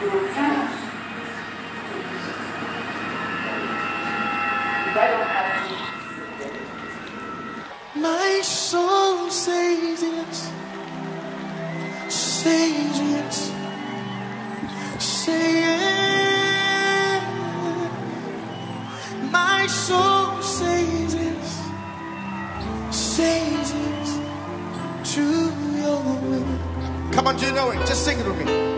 My soul says yes, says yes. My soul says yes, says yes. Come on, do you know it? Just sing it with me.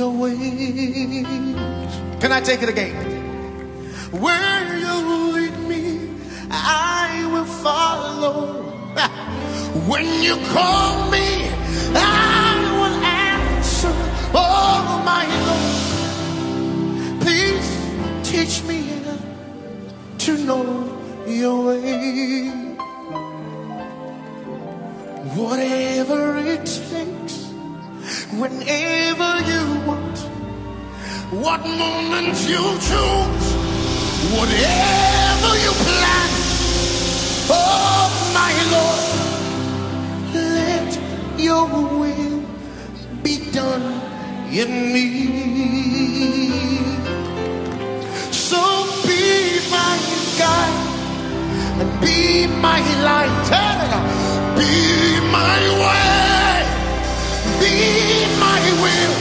Your ways. Can I take it again? Where you lead me, I will follow. When you call me, I will answer. Oh, my Lord, please teach me to know your way. Whatever it takes, whenever what moment you choose, whatever you plan. Oh, my Lord, let your will be done in me. So be my guide and be my light. Be my way, be my will.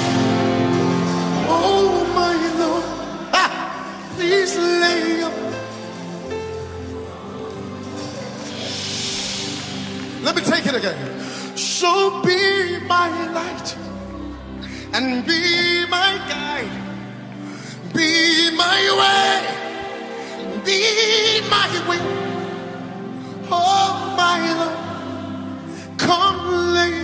Me take it again. So be my light and be my guide. Be my way. Be my way. Oh, my Lord. Come lay.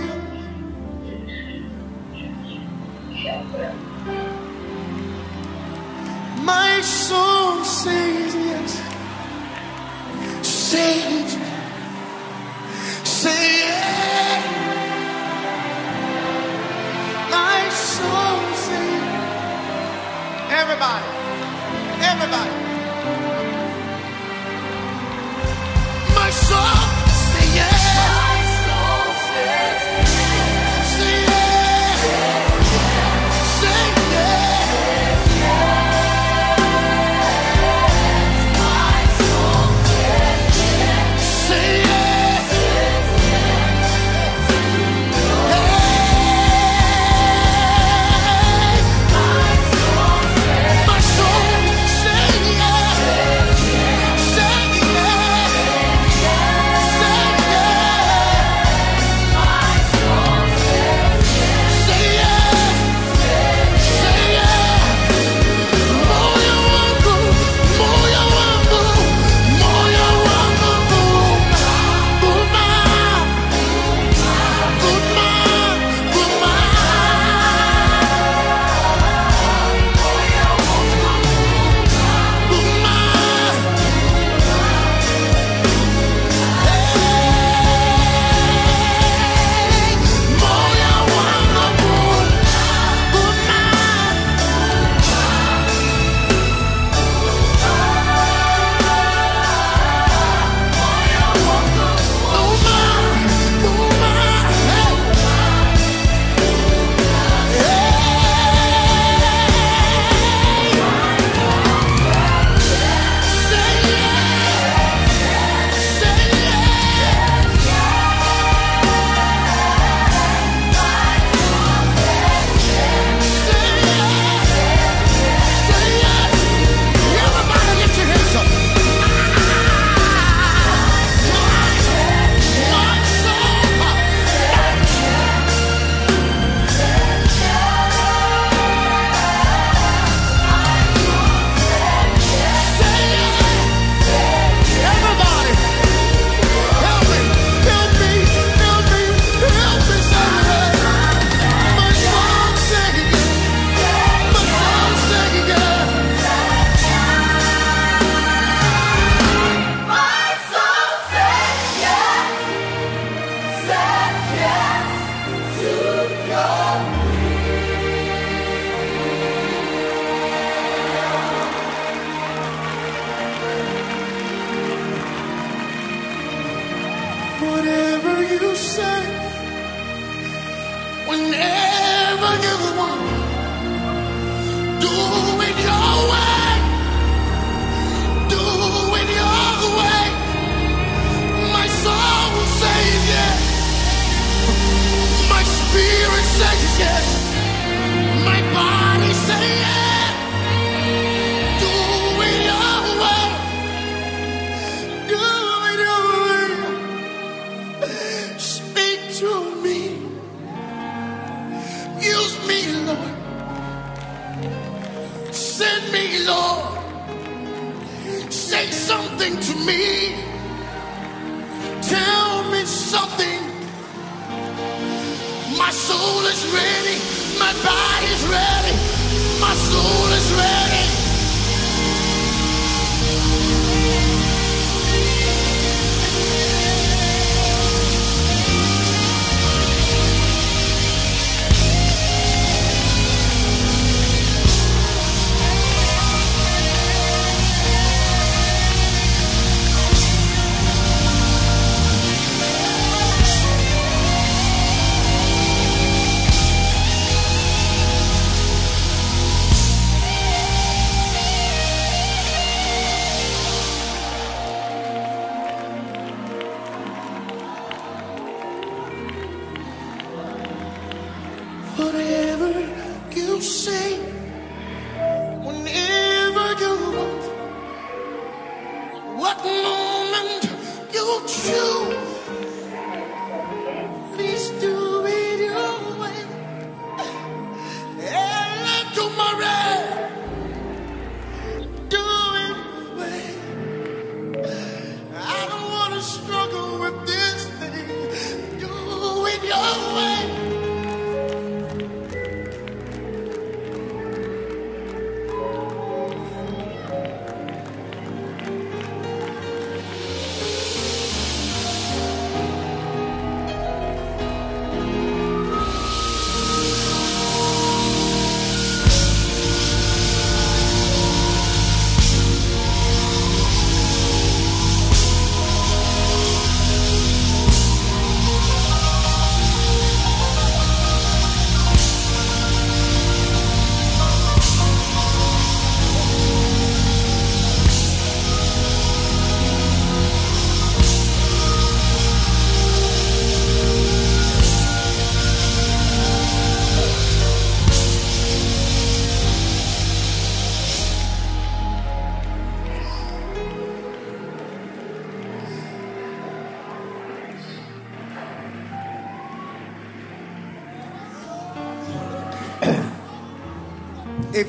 Everybody. Do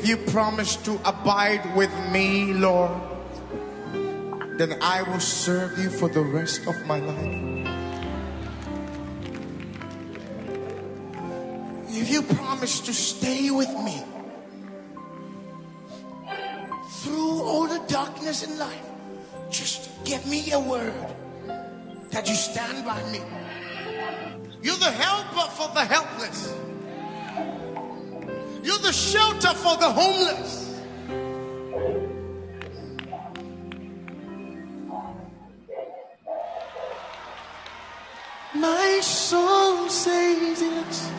you promise to abide with me, Lord, then I will serve you for the rest of my life. If you promise to stay with me through all the darkness in life, just give me a word that you stand by me. You're the helper for the helpless. The shelter for the homeless. My soul says yes,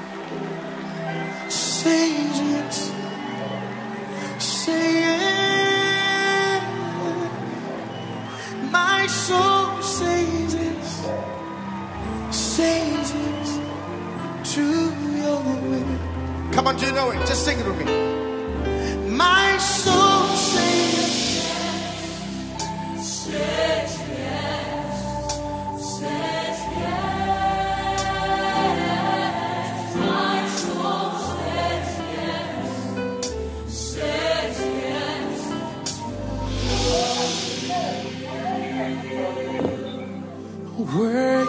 says yes, say yes. My soul says yes, says yes to. Come on, do you know it? Just sing it with me. My soul. Yes, says yes, says yes, My soul says Where you lead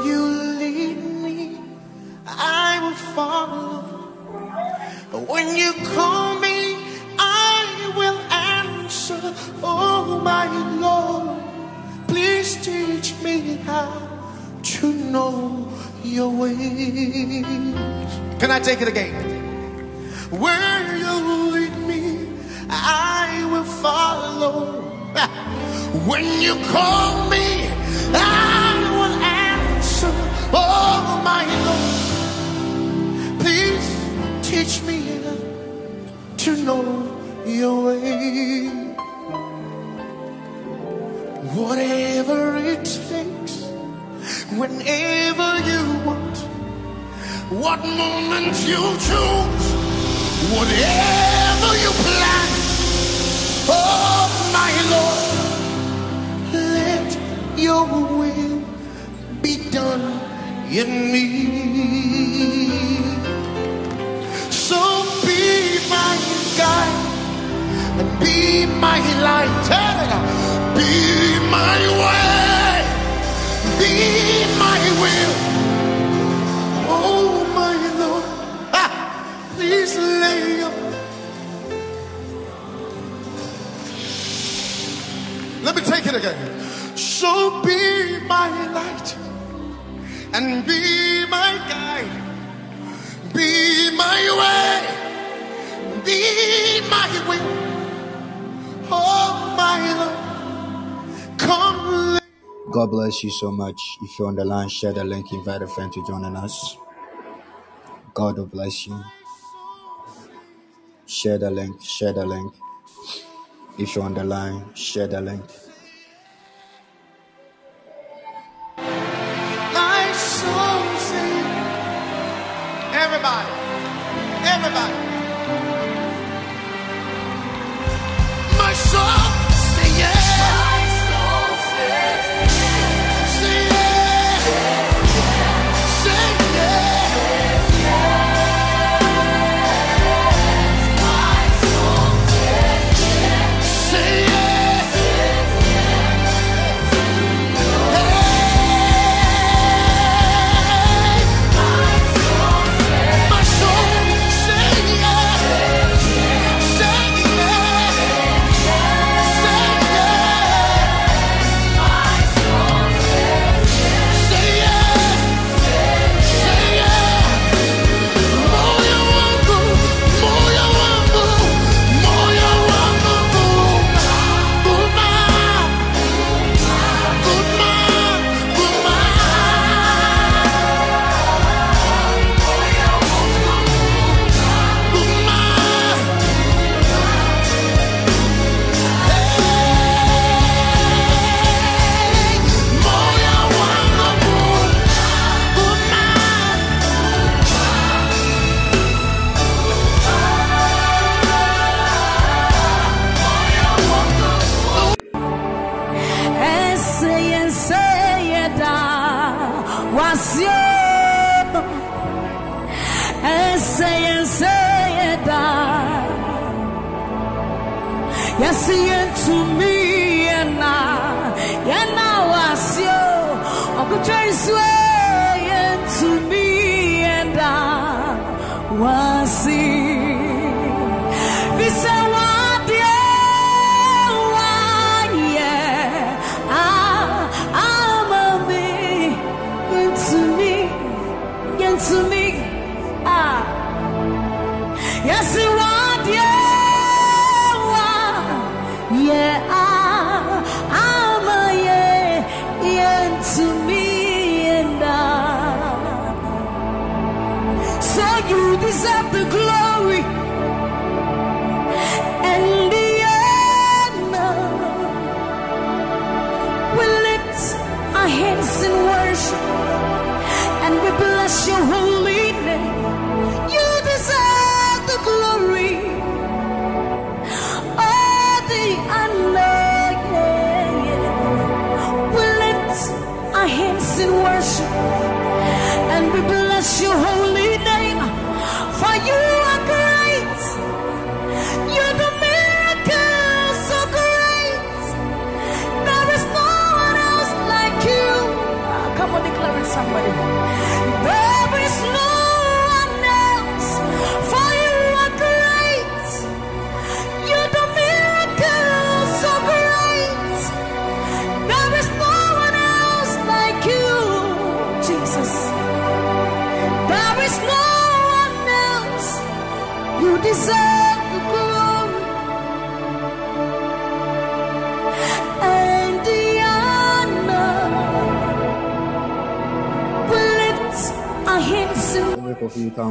When you call me, I will answer. Oh, my Lord, please teach me how to know your ways. Can I take it again? Where you lead me, I will follow. When you call me, I will answer. Oh, my Lord, please teach me to know your way. Whatever it takes, whenever you want, what moment you choose, whatever you plan, oh my Lord, let your will be done in me. sky and be my light. Be my way. Be my will. Oh, my Lord. Please lay up. Let me take it again. So be my light and be my guide, be my way be my. Oh, my Lord, come. God bless you so much. If you're on the line, share the link, invite a friend to join us. God will bless you. Share the link, share the link. If you're on the line, share the link. Everybody, everybody.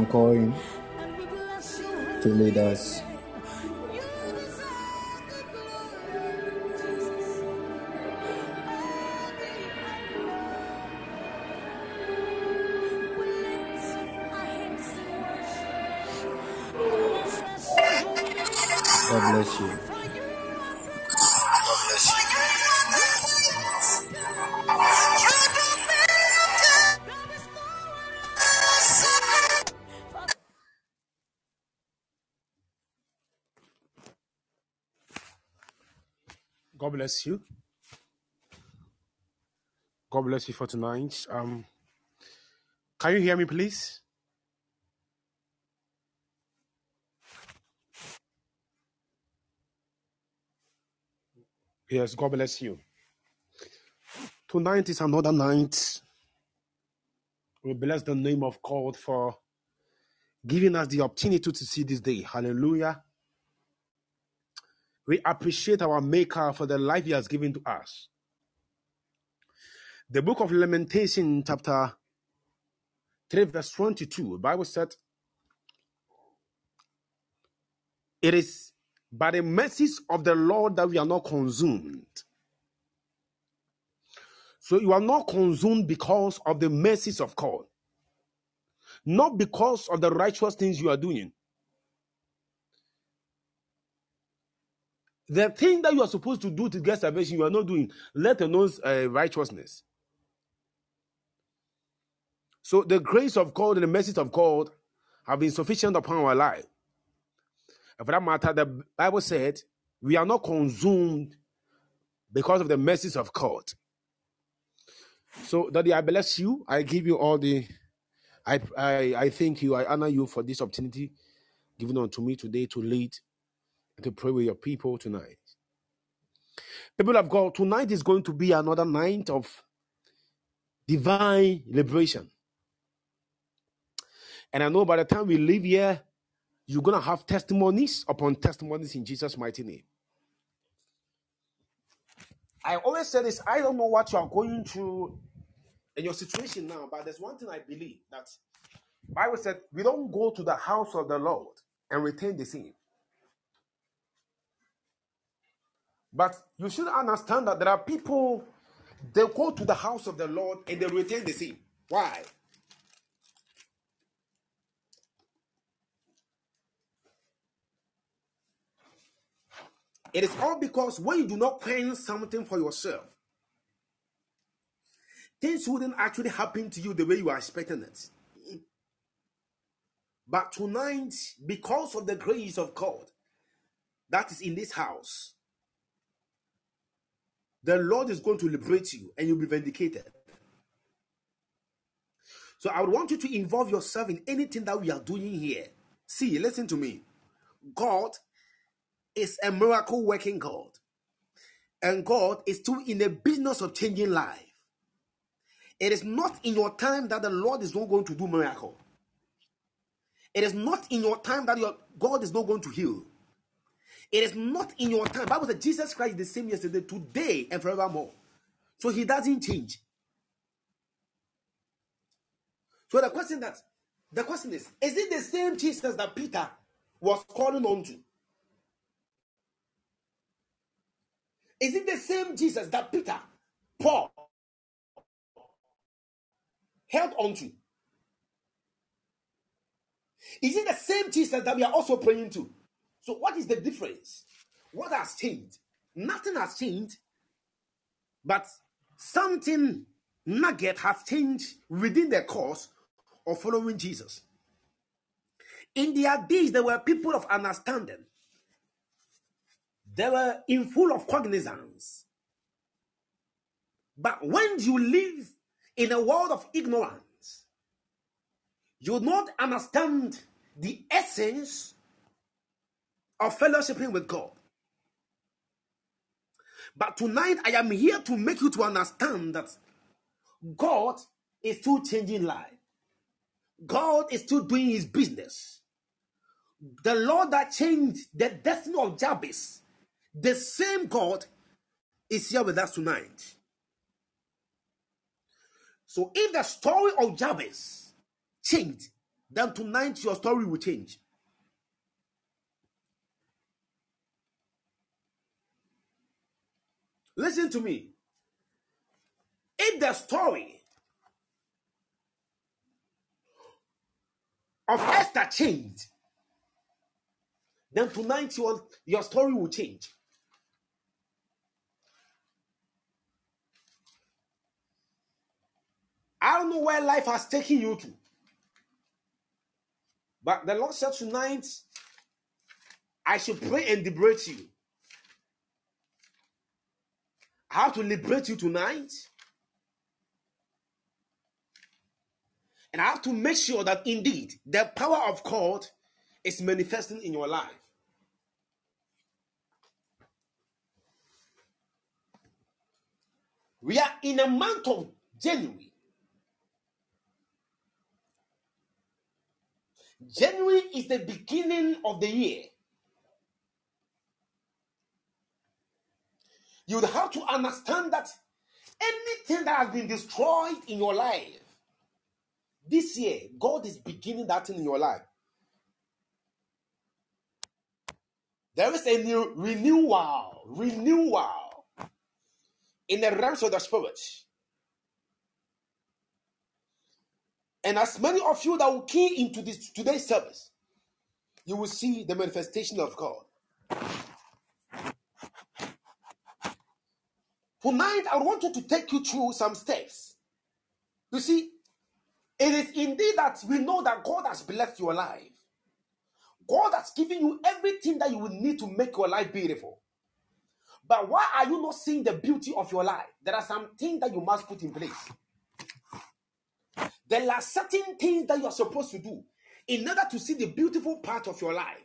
Calling to lead us. God bless you. God bless you for tonight. Um, can you hear me, please? Yes, God bless you. Tonight is another night. We bless the name of God for giving us the opportunity to see this day. Hallelujah. We appreciate our Maker for the life He has given to us. The book of Lamentation, chapter 3, verse 22, the Bible said, It is by the mercies of the Lord that we are not consumed. So you are not consumed because of the mercies of God, not because of the righteous things you are doing. The thing that you are supposed to do to get salvation, you are not doing, let alone uh, righteousness. So the grace of God and the mercies of God have been sufficient upon our life. And for that matter, the Bible said we are not consumed because of the mercies of God. So, Daddy, I bless you. I give you all the. I, I I thank you. I honor you for this opportunity given unto me today to lead to pray with your people tonight. People of God, tonight is going to be another night of divine liberation. And I know by the time we leave here, you're going to have testimonies upon testimonies in Jesus' mighty name. I always say this I don't know what you are going through in your situation now, but there's one thing I believe that Bible said we don't go to the house of the Lord and retain the same. But you should understand that there are people they go to the house of the Lord and they retain the same. Why? It is all because when you do not plan something for yourself, things wouldn't actually happen to you the way you are expecting it. But tonight, because of the grace of God that is in this house, the Lord is going to liberate you and you'll be vindicated. So I would want you to involve yourself in anything that we are doing here. See, listen to me. God is a miracle working God. And God is still in the business of changing life. It is not in your time that the Lord is not going to do miracle. It is not in your time that your God is not going to heal. It is not in your time. Bible says Jesus Christ is the same yesterday, today, and forevermore. So he doesn't change. So the question that the question is: Is it the same Jesus that Peter was calling on to? Is it the same Jesus that Peter, Paul held on to? Is it the same Jesus that we are also praying to? So, what is the difference? What has changed? Nothing has changed, but something nugget has changed within the course of following Jesus. In their days, there were people of understanding, they were in full of cognizance. But when you live in a world of ignorance, you do not understand the essence of fellowshipping with God. But tonight I am here to make you to understand that God is still changing life. God is still doing his business. The Lord that changed the destiny of Jabez, the same God is here with us tonight. So if the story of Jabez changed, then tonight your story will change. Listen to me. If the story of Esther changed, then tonight your, your story will change. I don't know where life has taken you to. But the Lord said tonight, I should pray and liberate you. I have to liberate you tonight. And I have to make sure that indeed the power of God is manifesting in your life. We are in a month of January. January is the beginning of the year. You have to understand that anything that has been destroyed in your life, this year, God is beginning that thing in your life. There is a new renewal, renewal in the realms of the spirit. And as many of you that will key into this today's service, you will see the manifestation of God. Tonight, I want you to take you through some steps. You see, it is indeed that we know that God has blessed your life. God has given you everything that you will need to make your life beautiful. But why are you not seeing the beauty of your life? There are some things that you must put in place. There are certain things that you are supposed to do in order to see the beautiful part of your life.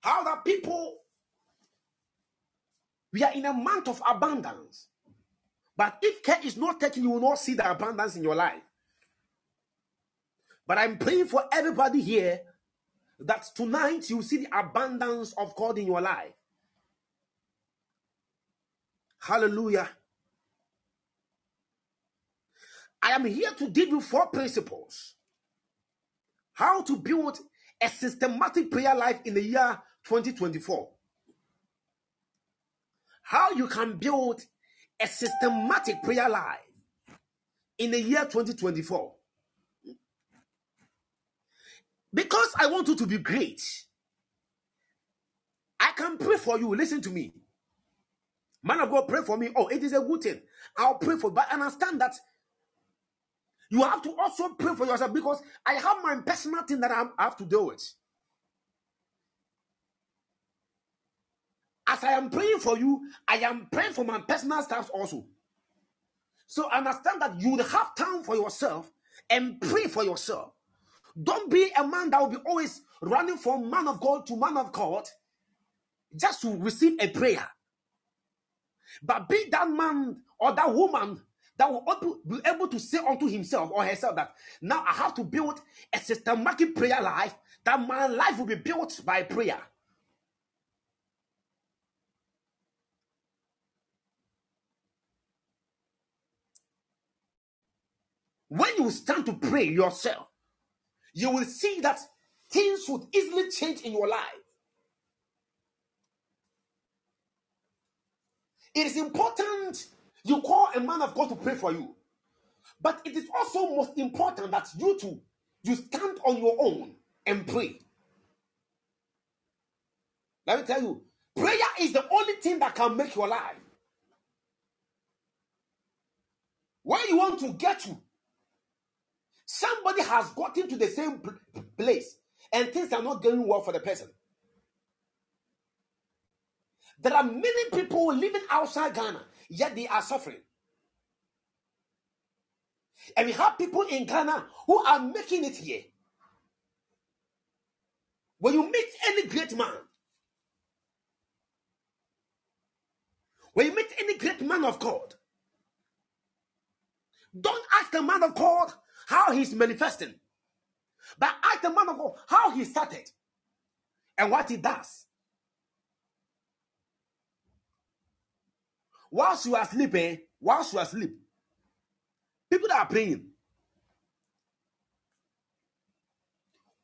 How that people, we are in a month of abundance. But if care is not taken, you will not see the abundance in your life. But I'm praying for everybody here that tonight you see the abundance of God in your life. Hallelujah. I am here to give you four principles how to build a systematic prayer life in the year 2024. How you can build a systematic prayer life in the year 2024. Because I want you to be great, I can pray for you. Listen to me. Man of God, pray for me. Oh, it is a good thing. I'll pray for But understand that you have to also pray for yourself because I have my personal thing that I have to deal with. As I am praying for you, I am praying for my personal stuff also. So understand that you have time for yourself and pray for yourself. Don't be a man that will be always running from man of God to man of God just to receive a prayer. But be that man or that woman that will be able to say unto himself or herself that now I have to build a systematic prayer life, that my life will be built by prayer. When you stand to pray yourself, you will see that things would easily change in your life. It is important you call a man of God to pray for you. But it is also most important that you too, you stand on your own and pray. Let me tell you, prayer is the only thing that can make your life. Where you want to get to, somebody has gotten to the same place and things are not going well for the person. There are many people living outside Ghana yet they are suffering. And we have people in Ghana who are making it here. When you meet any great man, when you meet any great man of God, don't ask the man of God how he's manifesting, but ask the man of God how he started and what he does. whilst you are sleeping, whilst you are asleep, people that are praying,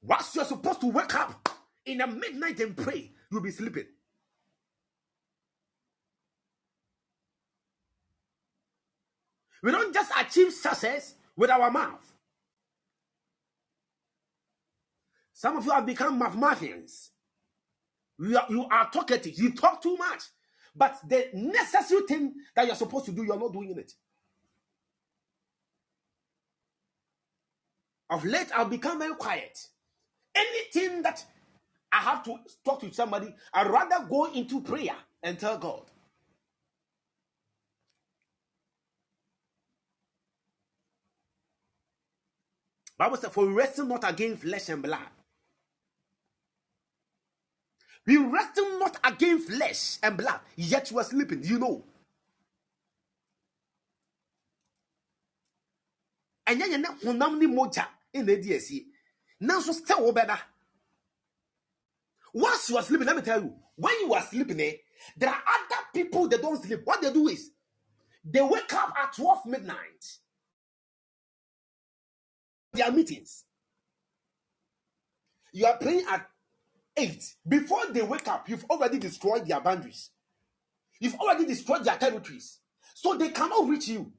whilst you are supposed to wake up in the midnight and pray, you'll be sleeping. We don't just achieve success with our mouth. Some of you have become mathematicians. You are, you are talkative. You talk too much. But the necessary thing that you're supposed to do, you're not doing it. Of late, I've become very quiet. Anything that I have to talk to somebody, I'd rather go into prayer and tell God. Bible says, For we wrestle not against flesh and blood. We wrestle not against flesh and blood, yet you are sleeping. You know. And yet, you honam ni moja in the DSC. Now, so still better. Once you are sleeping, let me tell you, when you are sleeping, eh, there are other people that don't sleep. What they do is they wake up at 12 midnight. Their meetings. You are praying at 8. Before they wake up, you've already destroyed their boundaries. You've already destroyed their territories. So they cannot reach you.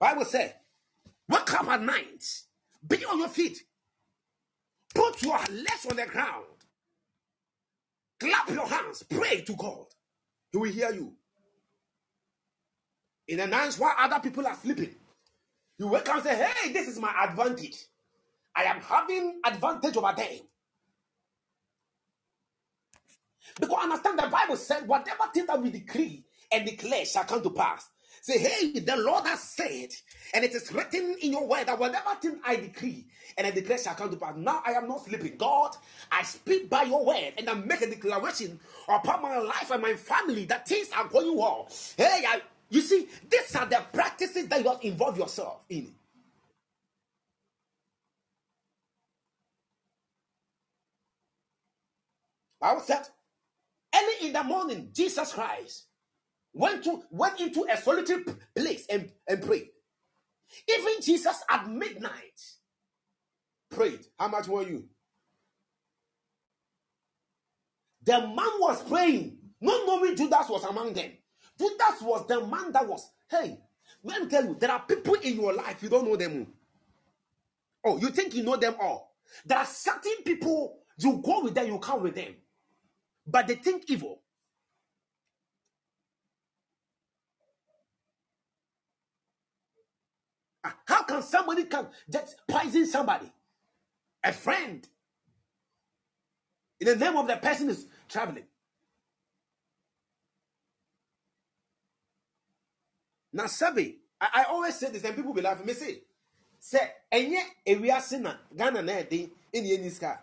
Bible say, wake up at night, be on your feet, put your legs on the ground, clap your hands, pray to God. He will hear you. In the nights while other people are sleeping, you wake up and say, Hey, this is my advantage. I am having advantage over them. Because understand the Bible said, whatever thing that we decree and declare shall come to pass. Say, hey, the Lord has said, and it is written in your word that whatever thing I decree and I declare shall come to pass. Now I am not sleeping. God, I speak by your word and I make a declaration upon my life and my family that things are going well. Hey, I, you see, these are the practices that you have involve yourself in. Bible said, early in the morning, Jesus Christ went to went into a solitary place and, and prayed. Even Jesus at midnight prayed. How much were you? The man was praying, not knowing Judas was among them. Judas was the man that was, hey, let me tell you, there are people in your life, you don't know them. Oh, you think you know them all. There are certain people, you go with them, you come with them. But they think evil. Ah, How can somebody come just poison somebody? A friend. In the name of the person is traveling. Now, Sabi, I, I always say this, and people be laughing. Me say, say, enye ewiase na Ghana na ede eni eni ska.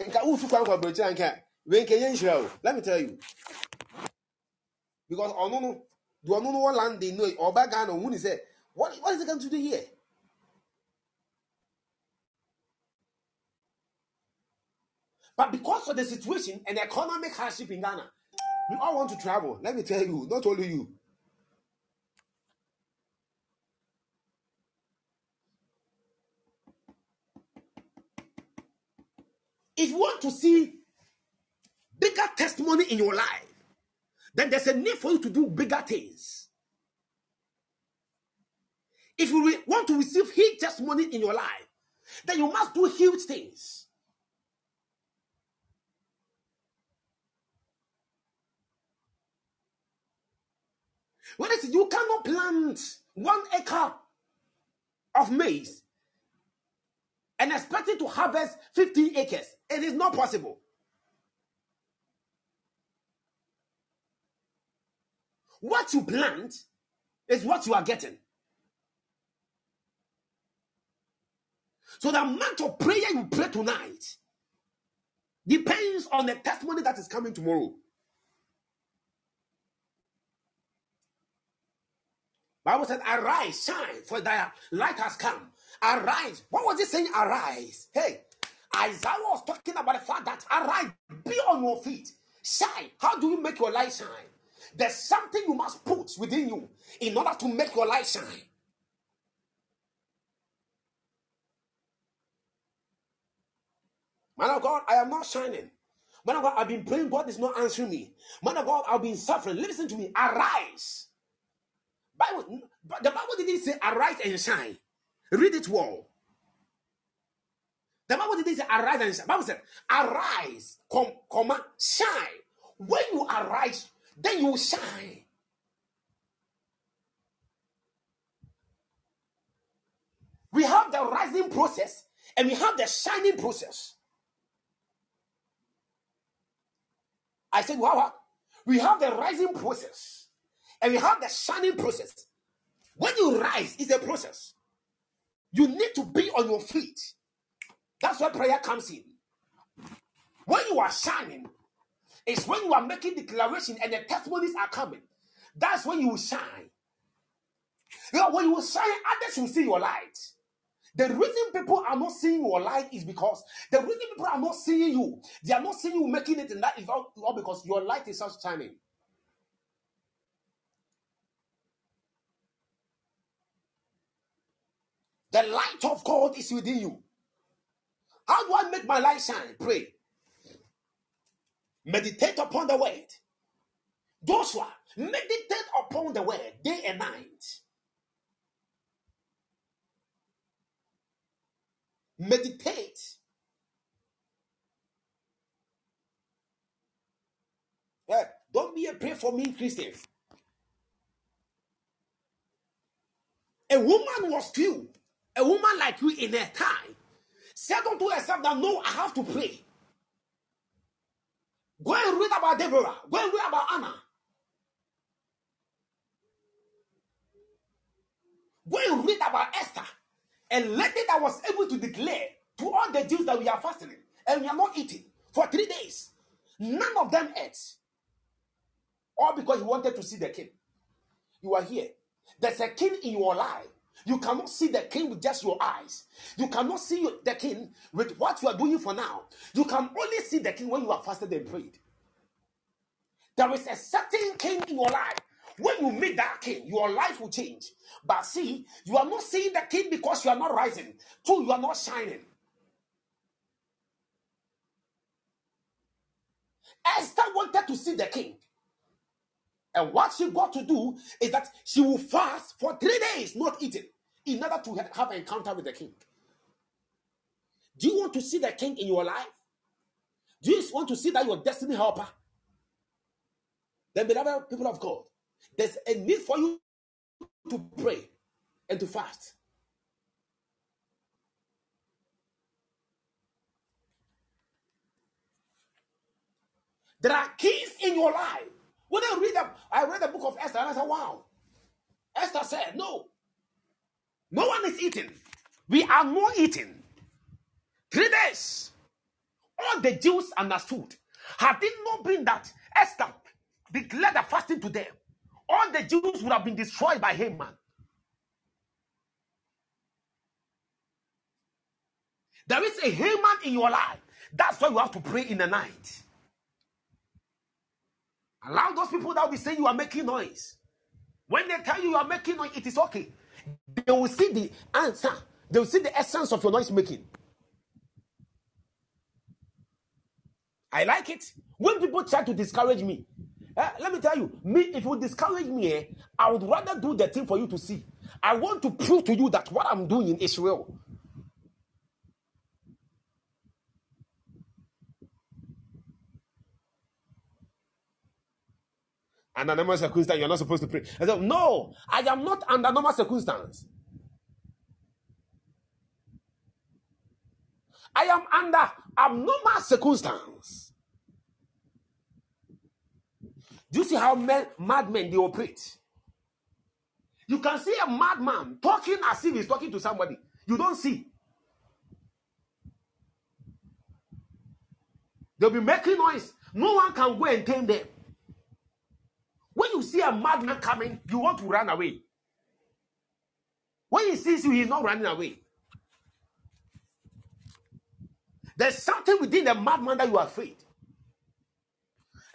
Nka ufu kwa kwa brocha nka we nke ye nhyira. Let me tell you. Because ono no, ono no land they know oba Ghana who ni what what is it going to do here? But because of the situation and the economic hardship in Ghana, we all want to travel. Let me tell you, not only you. If you want to see bigger testimony in your life, then there's a need for you to do bigger things. If you re- want to receive huge testimony in your life, then you must do huge things. What is it? You cannot plant one acre of maize and expect it to harvest 15 acres. It is not possible. What you plant is what you are getting. So the amount of prayer you pray tonight depends on the testimony that is coming tomorrow. Bible said, Arise, shine, for thy light has come. Arise. What was it saying? Arise. Hey, Isaiah was talking about the fact that arise, be on your feet, shine. How do you make your light shine? There's something you must put within you in order to make your light shine. Man of God, I am not shining. Man of God, I've been praying, God is not answering me. Man of God, I've been suffering. Listen to me. Arise. Bible, but the Bible didn't say arise and shine. Read it well. The Bible didn't say arise and shine. Bible said arise, come, comma, shine. When you arise, then you shine. We have the rising process and we have the shining process. I said, wow, we have the rising process and we have the shining process. When you rise, it's a process. You need to be on your feet. That's where prayer comes in. When you are shining, it's when you are making declaration and the testimonies are coming. That's when you will shine. You know, when you will shine, others will see your light. The reason people are not seeing your light is because the reason people are not seeing you, they are not seeing you making it, and that is all, all because your light is just shining. The light of God is within you. How do I make my light shine? Pray. Meditate upon the word. Joshua, meditate upon the word day and night. Meditate. Yeah, don't be a pray for me, Christians. A woman was killed. A woman like you in her time said unto herself that no, I have to pray. Go and read about Deborah. Go and read about Anna. Go and read about Esther. A lady that was able to declare to all the Jews that we are fasting and we are not eating for three days. None of them ate. All because he wanted to see the king. You are here. There's a king in your life. You cannot see the king with just your eyes. You cannot see the king with what you are doing for now. You can only see the king when you are fasted and prayed. There is a certain king in your life. When you meet that king, your life will change. But see, you are not seeing the king because you are not rising. Two, you are not shining. Esther wanted to see the king. And what she got to do is that she will fast for three days, not eating, in order to have an encounter with the king. Do you want to see the king in your life? Do you want to see that your destiny helper? Then, beloved people of God, there's a need for you to pray and to fast. There are keys in your life. When I read them, I read the book of Esther and I said, wow. Esther said, no. No one is eating. We are not eating. Three days. All the Jews understood. Had it not been that Esther declared the fasting to them, all the Jews would have been destroyed by Haman. There is a Haman in your life. That's why you have to pray in the night. Allow those people that will saying you are making noise. When they tell you you are making noise, it is okay. They will see the answer. They will see the essence of your noise making. I like it. When people try to discourage me, eh, let me tell you, me, if you discourage me, eh, I would rather do the thing for you to see. I want to prove to you that what I'm doing is real. Under normal circumstance, you're not supposed to pray. I said, No, I am not under normal circumstance. I am under abnormal circumstance. Do you see how men, madmen they operate? You can see a madman talking as if he's talking to somebody. You don't see. They'll be making noise. No one can go and tame them. When you see a madman coming, you want to run away. When he sees you, he's not running away. There's something within the madman that you are afraid.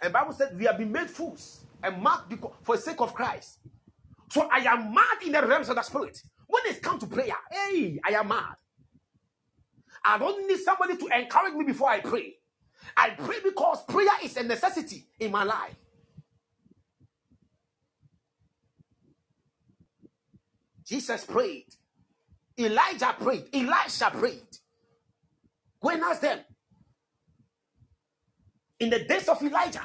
And Bible said we have been made fools and mad for the sake of Christ. So I am mad in the realms of the spirit. When it's come to prayer, hey, I am mad. I don't need somebody to encourage me before I pray. I pray because prayer is a necessity in my life. Jesus prayed. Elijah prayed. Elisha prayed. Go and ask them. In the days of Elijah,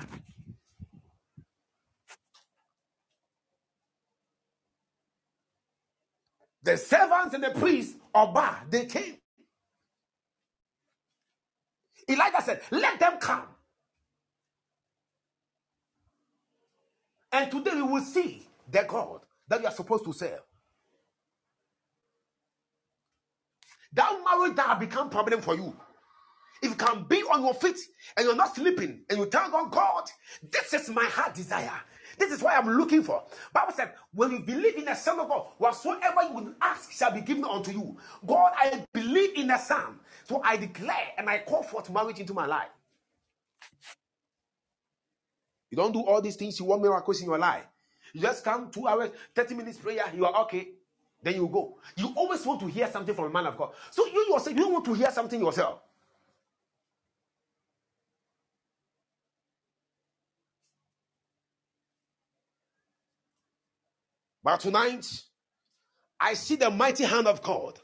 The servants and the priests of Baal, they came. Elijah said, Let them come. And today we will see the God that we are supposed to serve. That marriage that have become problem for you. If you can be on your feet and you're not sleeping and you tell God, God, this is my heart desire. This is what I'm looking for. Bible said, when you believe in the Son of God, whatsoever you will ask shall be given unto you. God, I believe in the Son. So I declare and I call forth marriage into my life. You don't do all these things, you want miracles in your life. You just come two hours, 30 minutes prayer, you are okay. Then you go. You always want to hear something from a man of God. So you yourself, you want to hear something yourself. But tonight, I see the mighty hand of God.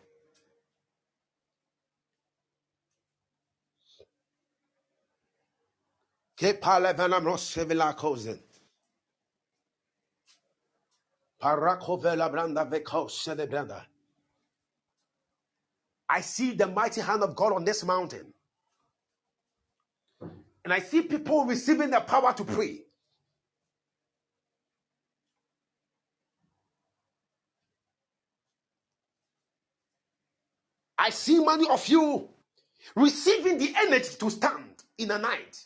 I see the mighty hand of God on this mountain. And I see people receiving the power to pray. I see many of you receiving the energy to stand in the night.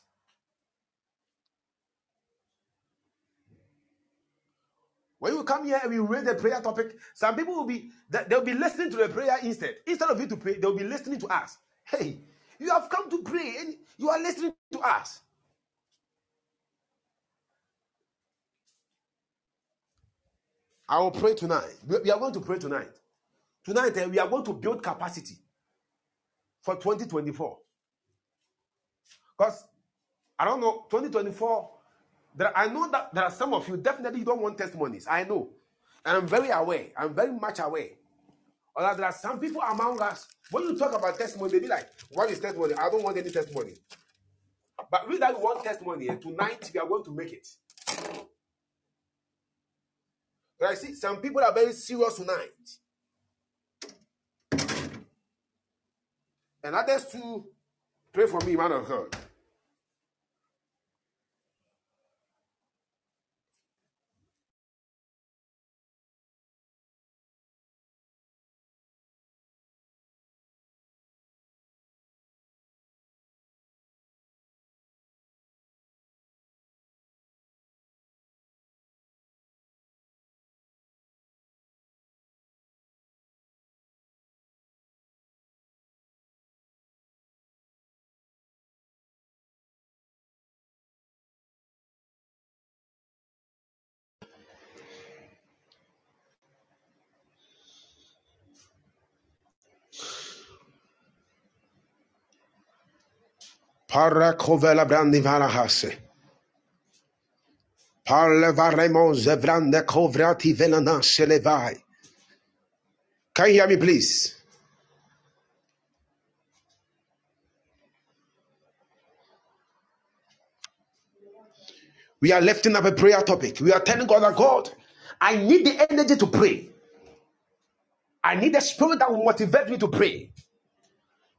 When you come here and we raise the prayer topic, some people will be they'll be listening to the prayer instead. Instead of you to pray, they'll be listening to us. Hey, you have come to pray and you are listening to us. I will pray tonight. We are going to pray tonight. Tonight, eh, we are going to build capacity for 2024. Because I don't know, 2024, there, I know that there are some of you definitely don't want testimonies. I know. And I'm very aware. I'm very much aware. Or that there are some people among us, when you talk about testimony, they be like, What is testimony? I don't want any testimony. But we that want testimony, and tonight we are going to make it. But I see some people are very serious tonight. And others too, pray for me, man of God. Parakovela brandi varahase. Velana. Can you hear me, please? We are lifting up a prayer topic. We are telling God that God, I need the energy to pray. I need the spirit that will motivate me to pray.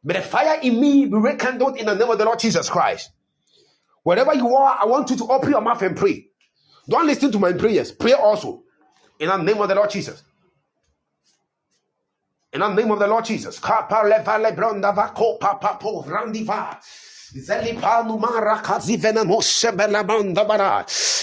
May the fire in me be rekindled in the name of the Lord Jesus Christ. Wherever you are, I want you to open your mouth and pray. Don't listen to my prayers. Pray also. In the name of the Lord Jesus. In the name of the Lord Jesus.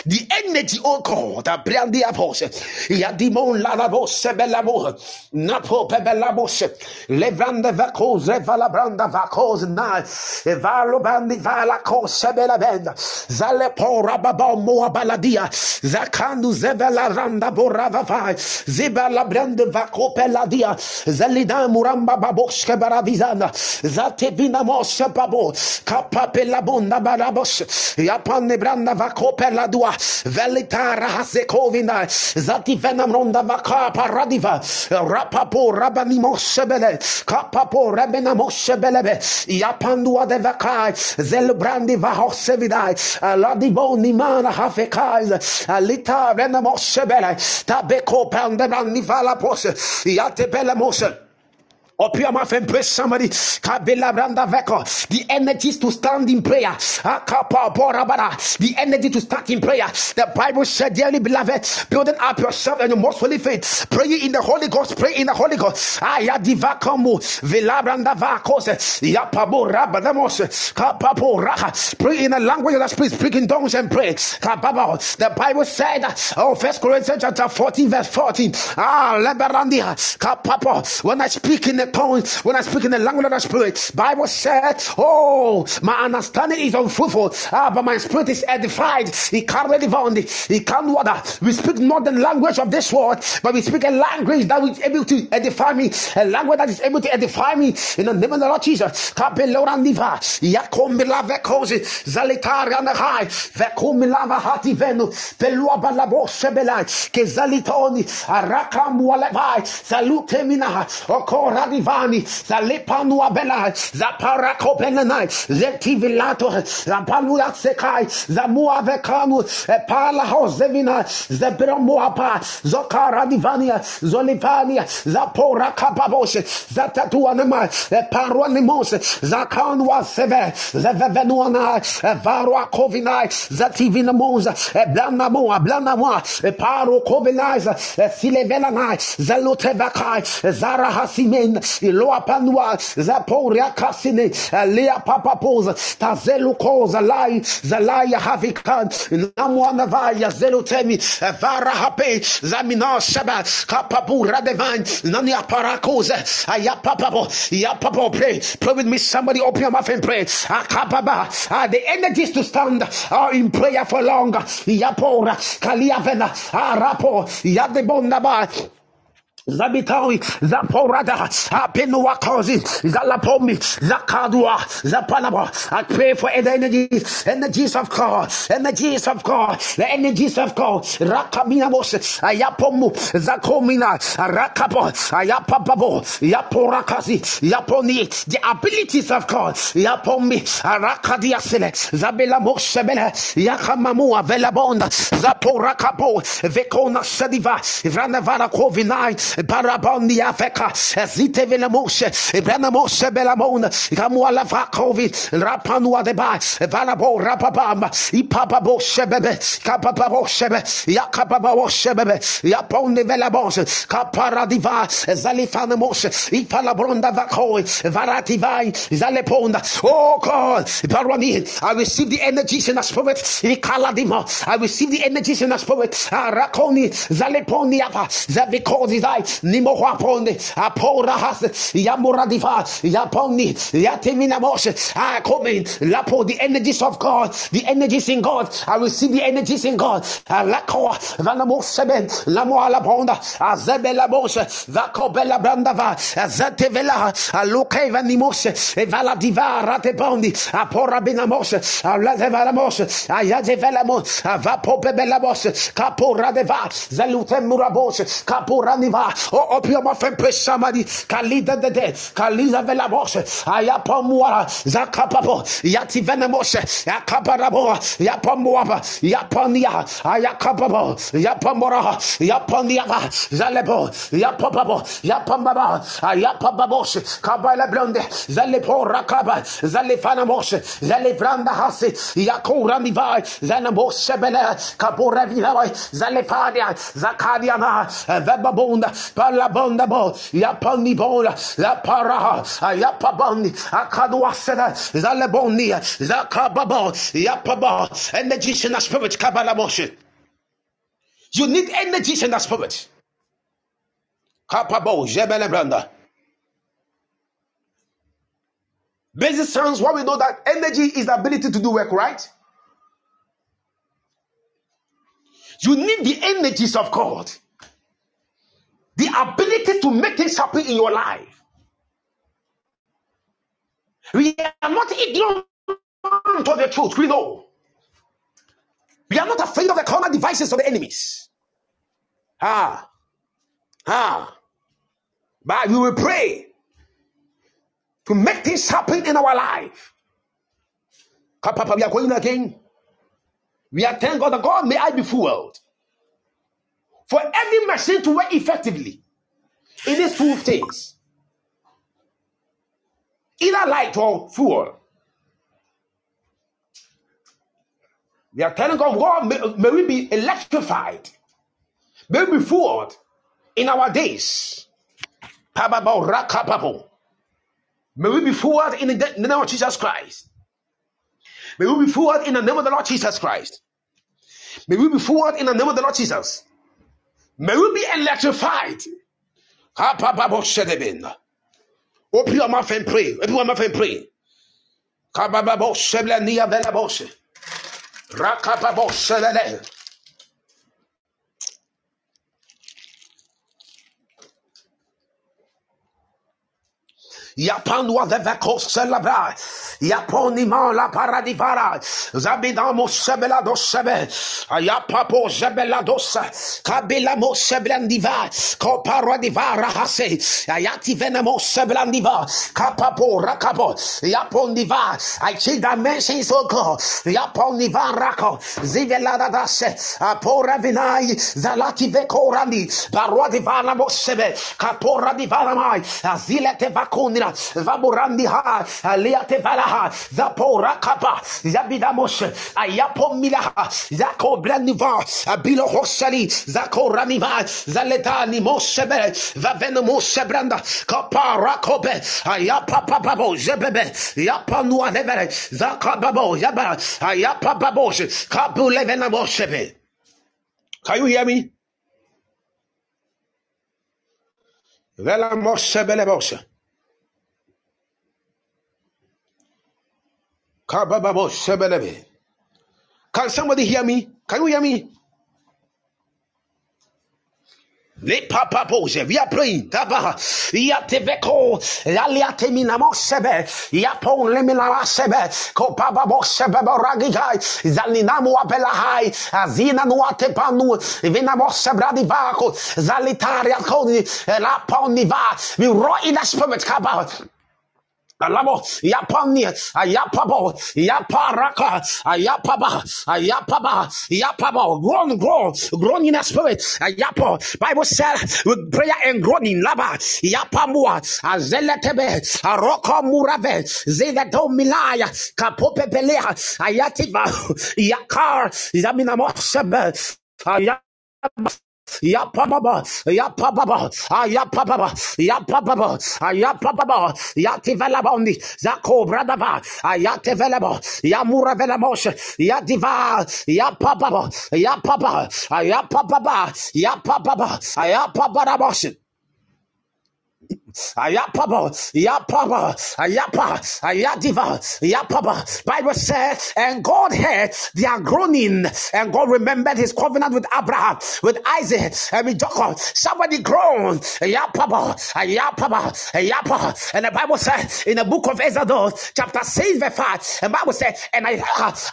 The energy, oh God, brandi avos, yadimon lavos, belamo, napo pebelamos, levranda vacos, revala branda vacos, na, evalo bandi vala cos, bela benda, zale pora baba moa baladia, zakandu zevela randa borava vai, zibala branda vaco peladia, zalida muramba babosca baravizana, zate vinamos babo, kapapela bonda barabos. Yapane branda vakopela dua velitara hasekovina. Zati venam ronda vaka paradiva rapapo rabani moshebele. Kapapo rabena moshebelebe. Yapandua de vakai. Zelbrandi vahosevidai ladiboni mana hafekais alita rena moshebele. Tabeko pande brandi vala pose yate bele mose Open your mouth and pray somebody. The energies to stand in prayer. The energy to start in prayer. The Bible said, dearly beloved, building up yourself and your most holy faith. Pray in the Holy Ghost. Pray in the Holy Ghost. Pray in the language of the Spirit. Speak in tongues and pray. The Bible said, oh, First Corinthians chapter 14, verse 14. Ah. When I speak in the tongues, when I speak in the language of the spirit, Bible said, Oh, my understanding is unfruitful, ah, but my spirit is edified. He can't really found He can't water. We speak not the language of this world, but we speak a language that is able to edify me, a language that is able to edify me in the name of the Lord Jesus. Salute divani za lepanu abela za parako benanai za tivilato za panuya sekai za muave kanu e pala hozevina za bramuapa zokara divania zolivania za pora kapaboshe za tatuanema e paruanimose za kanwa seve za vevenuana e varua kovinai za tivinamoza e blana moa blana moa e paro kovinai silevelanai zara hasimen iloa panua zaporia kasine lea papapoza tazelu koza lai zalaya havikan namwana vaya zelu temi vara hape zamina shaba kapapura divine nani aparakoza ayapapapo yapapo pray. Pray with me somebody open your mouth and pray. Akapaba ah, the energies to stand are in prayer for longer. Yapora kaliavena ah, arapo yadebondaba Zabitawi, Zaporada, Apenuakozi, Zalapomi, Zakadua, Zapanaba. I pray for the energies, energies of God, energies of God, the energies of God. Rakamina Mos, Ayapomu, Zakomina, Rakapo, Ayapapabo, Yaporakazi, Yaponi, the abilities of God, Yapomi, Arakadia Select, Zabela Mosebele, Yakamamua, Velabonda, Zaporakapo, Vekona Sadiva, Vranavara Kovinai, Barabandi Afeka, Zite Velamoshe, Branamoshe Belamon, Kamuala Vakovi, Rapanua de Ba, Valabo Rapabam, Ipapabo Shebebe, Kapapabo Shebe, Yakapabo Shebebe, Yapon de Velabos, Kaparadiva, Zalifanamos, Ipalabronda Vakoi, Varativai, Zaleponda. Oh God, Parwani, I receive the energies in the spirit, I receive the energies in the spirit, ah, Rakoni, Zaleponi Apa, Zavikozizai, nimo hwaponde apora has yamura diva yaponi yatemina moshe I come in. Lapo the energies of God the energies in God. I receive the energies in God. Lakoa vanamo seben lamo ala ponda azebela moshe vakobela brandava azatevela aluke vanimoshe evala diva rate bondi apora binamoshe alazevala moshe ayazevela moshe avapope bela moshe kapora deva zalute muraboshe kapora niva Oh, oh open your mouth and pray somebody. Kalida the dead. Kalida vela moshe. Ayapamua. Zakapapo. Yati venemoshe. Yakaparabo. Yapamuapa. Yapania. Ayakapabo. Yapamora. Yapaniava. Zalebo. Yapapabo. Yapamaba. Ayapababoshe. Kabala blonde. Zalepo rakaba. Zalefana moshe. Zalevranda hasi. Yakura nivai. Zanamoshe bele. Kabura vilai. Zalefania. Zakadiana. Vebabunda palabonda bo yapani bola la paraha yapabani akaduasena zaleboni zakababo yapaba energy in the spirit kabalamoshi you need energy in the spirit. Kapabo jebele branda Basic science, what we know that energy is the ability to do work, right? You need the energies of God the ability to make things happen in your life. We are not ignorant to the truth, we know. We are not afraid of the corner devices of the enemies. Ah, ah. But we will pray to make things happen in our life. We are going again. We are telling God that God may I be fooled. For every machine to work effectively, it needs two things either light or fuel. We are telling God, God, may, may we be electrified, may we be forward in our days. May we be forward in the name of Jesus Christ. May we be forward in the name of the Lord Jesus Christ. May we be forward in the name of the Lord Jesus. May we be electrified. Open your mouth and pray. Open your mouth and pray. Kabababo sebla niya vela bose. Rakababo sebele. Yapandwa veveko celebra. Yaponi ma la paradivara. Zabidamo sebela do sebe. Ayapapo zebela dosa. Kabila mo seblandiva. Koparadivara hase. Ayati venamo seblandiva. Kapapo rakapo. Yapondiva. I change dimensions, oh God. Yapondiva rako. Zivelada dase. Apora vinai. Zalati vekorandi. Paradivana mo sebe. Kapora divana mai. Azilete vakunira. Vaburandi ha. Aliate valaha. Zapora kapa. Zabidamos. Ayapo milaha. Zako blandiva. Abilo hosali. Zako raniva. Zaletani mosebe. Vaveno mosebranda. Kapara kobe. Ayapa papabo. Zebebe. Yapa nua levere. Zakababo. Yaba. Ayapa babos. Kabu levena mosebe. Can you hear me? Vela lebose. Can somebody hear me? Can you hear me? Le papa pose, we are praying. Taba, yateveko, laliate minamo sebe, yapon lemina sebe, ko papa bo sebe boragigai, zalinamu apelahai, azina nuate panu, vinamo sebradi vako, zalitaria koni, la we roar in the spirit, kaba, Alamo, yapani, ayapabo, yaparaka, ayapaba, ayapaba, yapabo, groan, groan, groan in the spirit, ayapo. Bible said with prayer and groaning, laba, yapamua, azeletebe, aroko murave, zedato milaya, kapope pelea, ayativa, yakar, zaminamo sebe, ayap. Yapababa, yapababa, ayapababa, ah, yapababa, ayapababa, ah, yativelabondi, zako bradava, ayatevelebo, ah, yamura velemos, yadiva, yapababa, yapaba, ayapababa, yapababa, ayapabarabos. Ayapaba, Yapaba, Ayapa, Ayadiva, Yapaba. Bible says, and God heard their groaning, and God remembered his covenant with Abraham, with Isaac, and with Jacob. Somebody groaned, Ayapaba, Ayapaba, Ayapa. And the Bible says in the book of Exodus, chapter 6, verse 5, the Bible says, and I,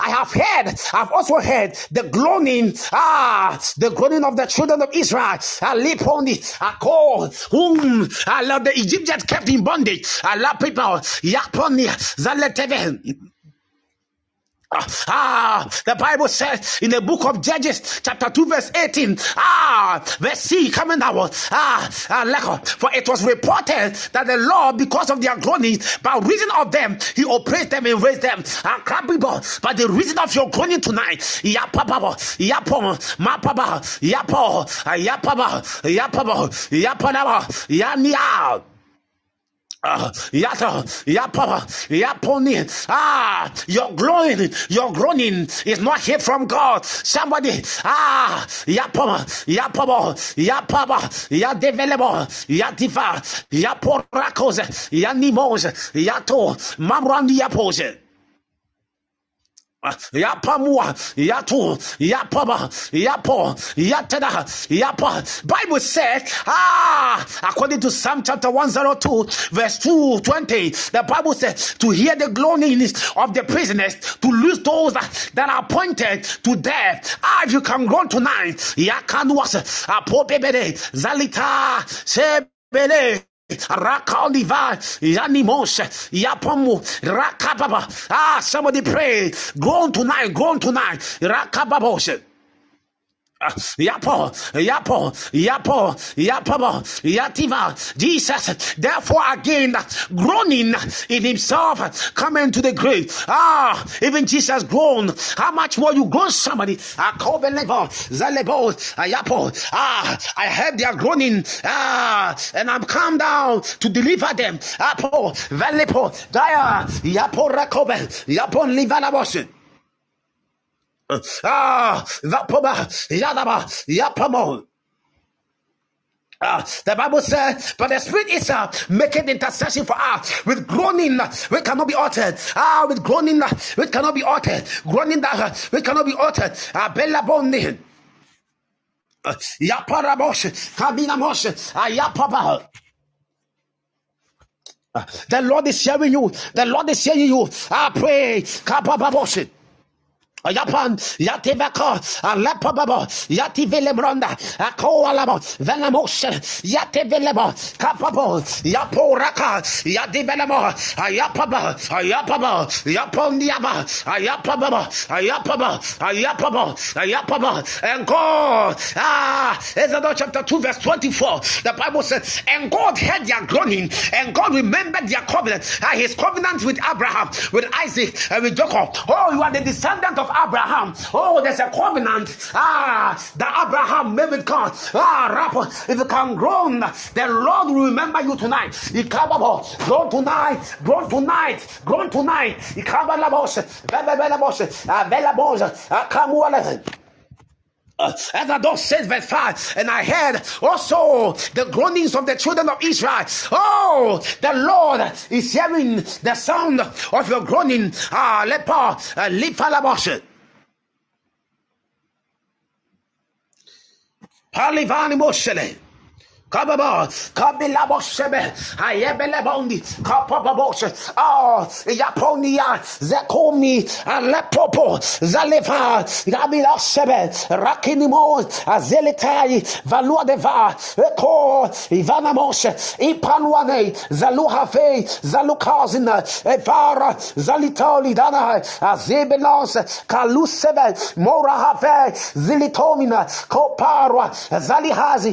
I have heard, I've also heard the groaning, ah, the groaning of the children of Israel. I leap on it, I call, whom I love the Egyptians kept in bondage. Allah people, Yaponi, Zaleteve. Ah, the Bible says in the book of Judges, chapter 2, verse 18. Ah, verse C coming out. Ah, ah, for it was reported that the Lord, because of their groaning, by reason of them, he oppressed them and raised them. Ah, people, by the reason of your groaning tonight, yapaba, yapo, mapaba, yapo, yapaba, yapaba, yapanaba, yania. Yata, yapapa, yaponi. Ah, your groaning, your groaning is not here from God. Somebody, ah, yapama, yapaba, yapaba, yadevelebo, yadiva, yaporakos, yanimos, yato, mamrandi yapose. Yapamua. Bible said, ah, according to Psalm chapter 102, verse 220, the Bible said, to hear the groaning of the prisoners, to lose those that, are appointed to death. Ah, if you can groan tonight, Yakanwas, Apopebede, Zalita, Sebele. Rakaliva, Yapomu. Ah, somebody pray. Groan tonight, groan tonight. Rakababos. Yapo, Yapo, Yapo, Yapo, Yativa, Jesus, therefore again, groaning in himself, coming to the grave. Ah, even Jesus groaned. How much more you groan, somebody? Akobelevo, Zalebo, Yapo. Ah, I heard their groaning. Ah, and I'm come down to deliver them. Apo, Valepo, Daya, Yapo Rakobe, Yapon Livanabosin. Ah, Vapoba, Yadaba. Uh, the Bible says, but the Spirit is uh, making intercession for us with groaning which cannot be altered. Ah, with groaning which cannot be altered. Groaning that uh, which cannot be altered. Ah, Bella Boni. Yaparaboshe, Kabina Moshe, Ayapaba. The Lord is hearing you. The Lord is hearing you. I pray. Kabababoshe. Yapan, Yativaka, Alapababa, Yativelebronda, Akoalabo, Venamos, Yativelebo, Capabo, Yaporaka, Yadivelemo, Ayapaba, Ayapaba, Yapondiaba, Ayapaba, Ayapaba, Ayapaba, Ayapaba, and God, ah, Exodus chapter 2, verse 24, the Bible says, and God heard their groaning, and God remembered their covenant, ah, his covenant with Abraham, with Isaac, and with Jacob. Oh, you are the descendant of Abraham. Oh, there's a covenant. Ah, that Abraham made with God. Ah, rapper, if you can groan, the Lord will remember you tonight. Ikababo, groan tonight, groan tonight, groan tonight. Ikabalabos, Bebelabos, Belabos, Akamualeven. Exodus says, verse 5, and I heard also the groanings of the children of Israel. Oh, the Lord is hearing the sound of your groaning. Ah, lepa, lifalaboshe. Palivani moshele. Kababa, Kabilabo Sebe, Ayebelebondi, Kapababos, Ah, Yaponia, Zekomi, Alepopo, Zaleva, Gabila Sebe, Rakinimo, Azelitai, Valua Deva, Eko, Ivanamos, Ipanwane, Zaluhafe, Zalukazina, Evara, Zalitoli Dana, Azebelos, Kalusebe, Morahafe, Zilitomina, Koparwa, Zalihazi,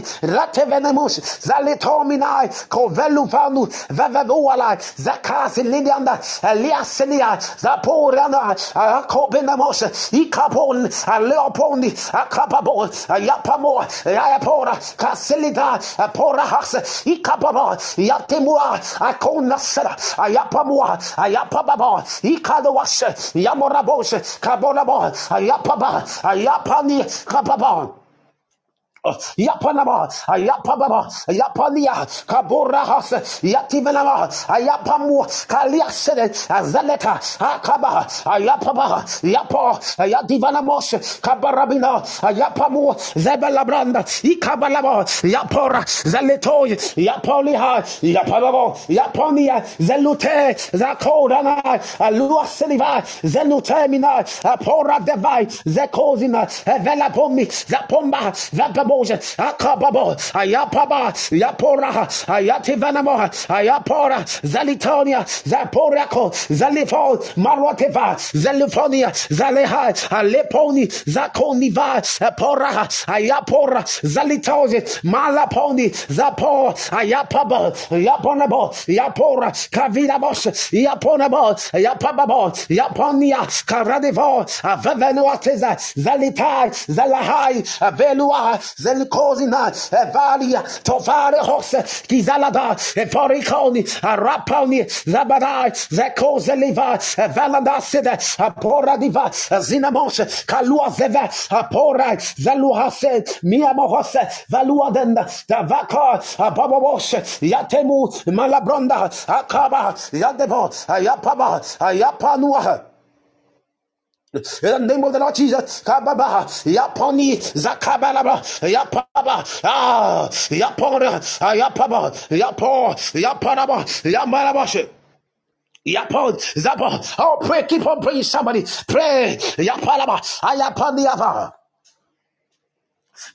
Kadosh, Zaletaminai, Kovelufanu, Vavavualai, Zakasi Lidianda, Eliaselia, Zaporanda, Akobinamos, Ikapon, Leopondi, Akapabo, Yapamo, Yapora, Kasilida, Porahas, Ikapabo, Yatimua, Akonasera, Yapamua, Yapababo, Ikadowash, Yamorabos, Kabonabo, Yapaba, Yapani, Kapabon. Yapanama, Ayapababa, Yapania, Kaborahas, Yativanama, Ayapamu, Kaliasede, Azaleta, Akaba, Ayapaba, Yapo, Ayadivanamos, Kabarabina, Ayapamu, Zebelabranda, Ikabalabo, Yapora, Zaletoy, Yapoliha, Yapababo, Yaponia, Zelute, Zakodana, Aluaseliva, Zelutemina, Apora Devai, Zekozina, Velapomi, Zapomba, Zapabo. Akababo, Ayapaba, Yapora, Ayativanamo, Ayapora, Zalitonia, Zaporako, Zalifo, Marwateva, Zalifonia, Zaleha, Aleponi, Zakoniva, Apora, Ayapora, Zalitozi, Malaponi, Zapo, Ayapaba, Yaponabo, Yapora, Kavinabos, Yaponabo, Yapababo, Yaponia, Karadevo, Avenuateza, Zalitai, Zalahai, Avelua, Zelkozina, Evalia, Tovare Hose, Kizalada, Evorikoni, Araponi, Zabadai, Zeko Zeliva, Valanda Sida, Apora Diva, Zinamos, Kalua Zeva, Apora, Zaluhase, Miamohose, Valuadenda, Davaka, Ababos, Yatemu, Malabronda, Akaba, Yadebo, Ayapaba, Ayapanua. In the name of the Lord Jesus, Kababa, Yaponi, Zakabalaba, Yapaba, Ah, Yapora, Yapaba, Yapo, Yaparaba, Yamarabashe. Yapon, Zapa. Oh, pray, keep on praying. Somebody pray. Yapalaba, Ayapaniava.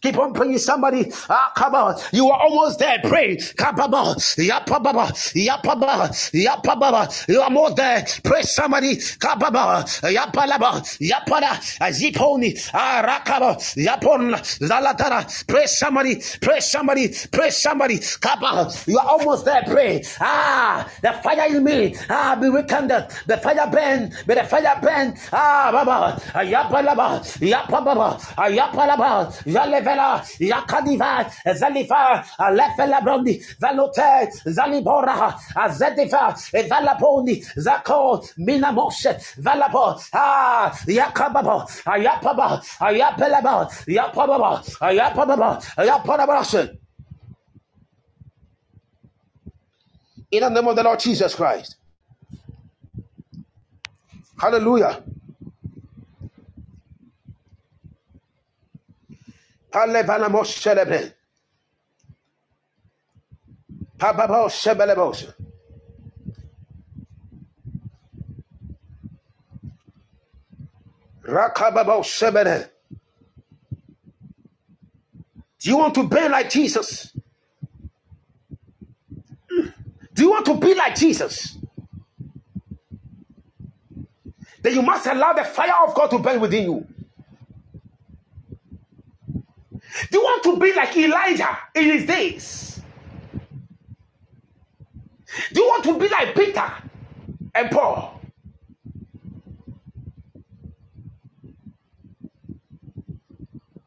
Keep on praying, somebody. Ah, come on. You are almost there. Pray. Kababa. Yapababa. Yapaba. Yapababa. You are almost there. Pray, somebody. Kababa. Yapalaba. Yapada. Aziponi. Arakaba. Yapon. Zalatara. Pray, somebody. Pray, somebody. Pray, somebody. Kaba. You are almost there. Pray. Ah, the fire in me. Ah, be rekindled. The fire burn. May the fire burn. Ah, Baba. Yapalaba. Yapababa. Yapalaba. Yale yakadiva zalibora zako ayapaba ayapelaba yapababa ayapababa in the name of the Lord Jesus Christ. Hallelujah Do you want to be like Jesus? Do you want to be like Jesus? Then you must allow the fire of God to burn within you. Do you want to be like Elijah in his days? Do you want to be like Peter and Paul?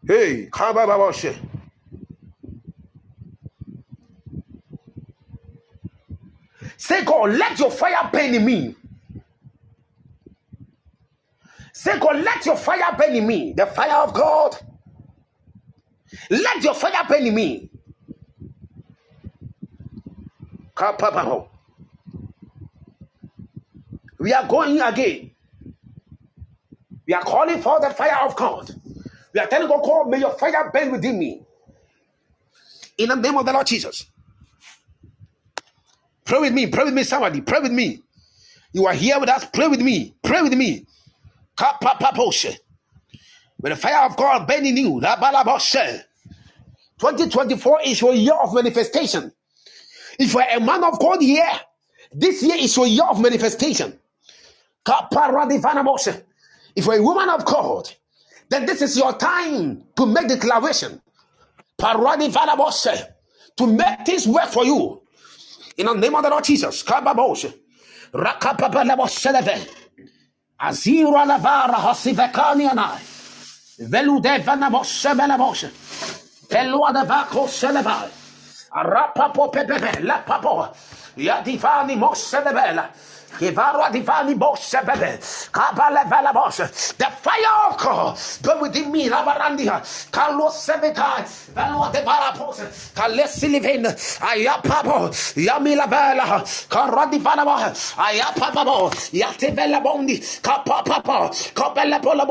Hey, Say, God, let your fire burn in me. Say, God, let your fire burn in me. The fire of God let your fire burn in me. We are going again. We are calling for the fire of God. We are telling God, may your fire burn within me. In the name of the Lord Jesus. Pray with me. Pray with me, somebody. Pray with me. You are here with us. Pray with me. Pray with me. With the fire of God burning you. 2024 is your year of manifestation. If you're a man of God here, this year is your year of manifestation. If you're a woman of God, then this is your time to make declaration. To make things work for you. In the name of the Lord Jesus. Azira lavara hasivekani anai. Velude vanaboshe belaboshe. Pelua de vaco celebal. Arapapo pepepe, la papo. Yadivani moselebela. The fire of God go within me. Labarandia. Carlos Sevita. Velo de barapose. Kalesiliven. Ayapapo. Yamila vela. Karadivana bohe. Ayapapabo. Yativela bondi. Kapapapa. Kapele pola.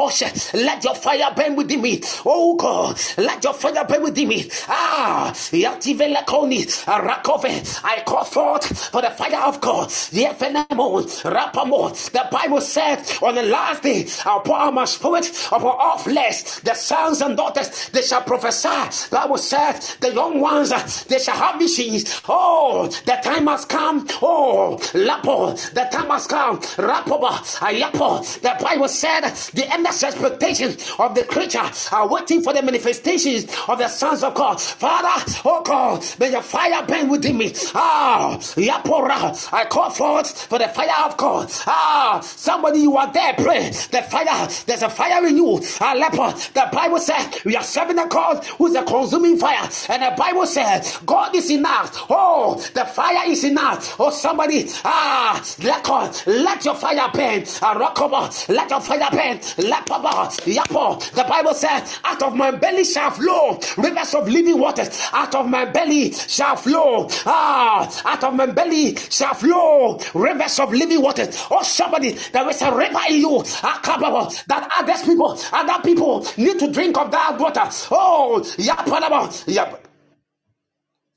Let your fire burn within me. Oh God. Let your fire burn within me. Ah. Yativela koni. Rakove. I call forth for the fire of God. The FNMO. Rapamo. The Bible said on the last day, I'll pour out my spirit upon all flesh. The sons and daughters, they shall prophesy. The Bible said, the young ones, they shall have visions. Oh, the time has come. Oh, Lapo, the time has come. Rapoba, Ayapo. The Bible said, the endless expectations of the creature are waiting for the manifestations of the sons of God. Father, oh God, may your fire burn within me. Ah, Yapora, I call forth for the fire of God. Ah, somebody you are there, pray. The fire, there's a fire in you. A leper. The Bible said we are serving a God who's a consuming fire. And the Bible says, God is enough. Oh, the fire is enough. Oh, somebody, ah, let God, let your fire burn. Ah, rock over, let your fire burn. Lepaba, yapo. The Bible says, out of my belly shall flow rivers of living waters. Out of my belly shall flow. Ah, out of my belly shall flow rivers of living water. Oh, somebody, there is a river in you. That others people, other people need to drink of that water. Oh, yeah, yeah.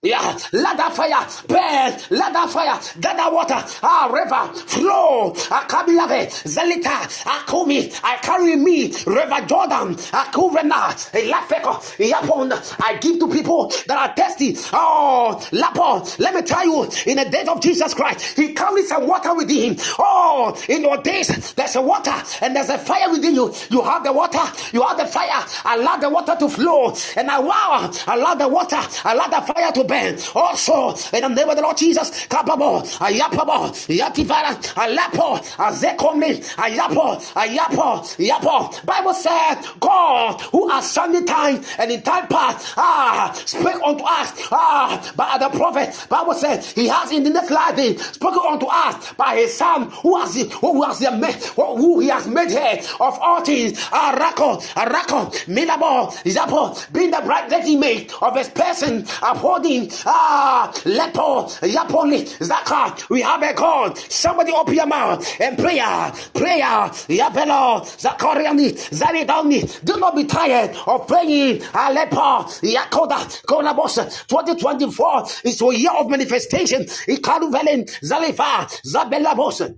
Yeah, let that fire burn, let that fire gather water, ah, river flow, akabilave, zelita, akumi, I carry me, river Jordan, akuvena, lafeko, yapon, I give to people that are thirsty, oh, lapo, let me tell you, in the days of Jesus Christ, he carries some water within him, oh, in your days, there's a water, and there's a fire within you, you have the water, you have the fire, allow the water to flow, and I wow, allow the water, allow the fire to burn. Also, in the name of the Lord Jesus, Kapabo, Ayapabo, Yativara, Alapo, Azekomi, Ayapo, Ayapo, Yapo. Bible said, God, who has sunny time and in time past, ah, speak unto us, ah, by the prophet. Bible said, He has in the next life spoken unto us by His Son, who has who has made, who He has made head of all things. Arako, Arako, Milabo, Yapo, being the bright image of His person, upholding Ah, Lepo, Yaponi, Zaka. We have a God. Somebody open your mouth and prayer, prayer, Yapelo, Zakoriani, Zaridani. Do not be tired of praying. Alepo, Yakoda, Konabos. 2024 is a year of manifestation. Ikalu Velen, Zalifa, Zabella Bosen.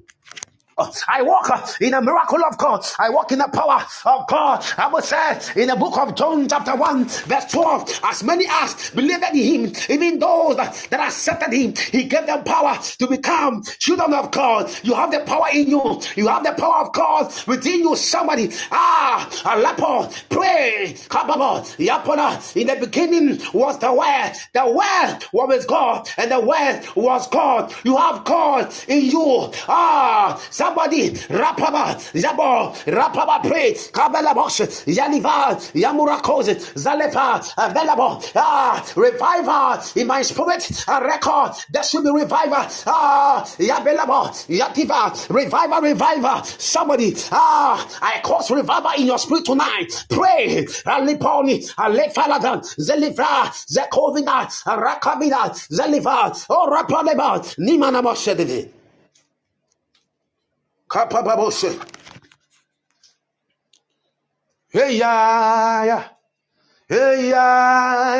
I walk in a miracle of God. I walk in the power of God. I will say in the book of John, chapter 1, verse 12, as many as believed in him, even those that that accepted him, he gave them power to become children of God. You have the power in you, you have the power of God within you. Somebody, ah, Alapo, pray, Kababa, Yapona. In the beginning was the word, the word was with God, and the word was God. You have God in you. Ah, Somebody, Rapaba, Zabo, Rapaba, pray, Kabela Bosh, Yaliva, Yamurakos, Zalefa, available. Ah, revival in my spirit, a record. There should be revival. Ah, Yabelabo, Yativa, revival, revival. Somebody, ah, I cause revival in your spirit tonight. Pray, Aliponi, Alefaladan, Zelifra, Zekovina, Rakabina, Zeliva, oh, Rapaleba, Nimana Moshedivi. Kapababose. Hey ya ya. Hey ya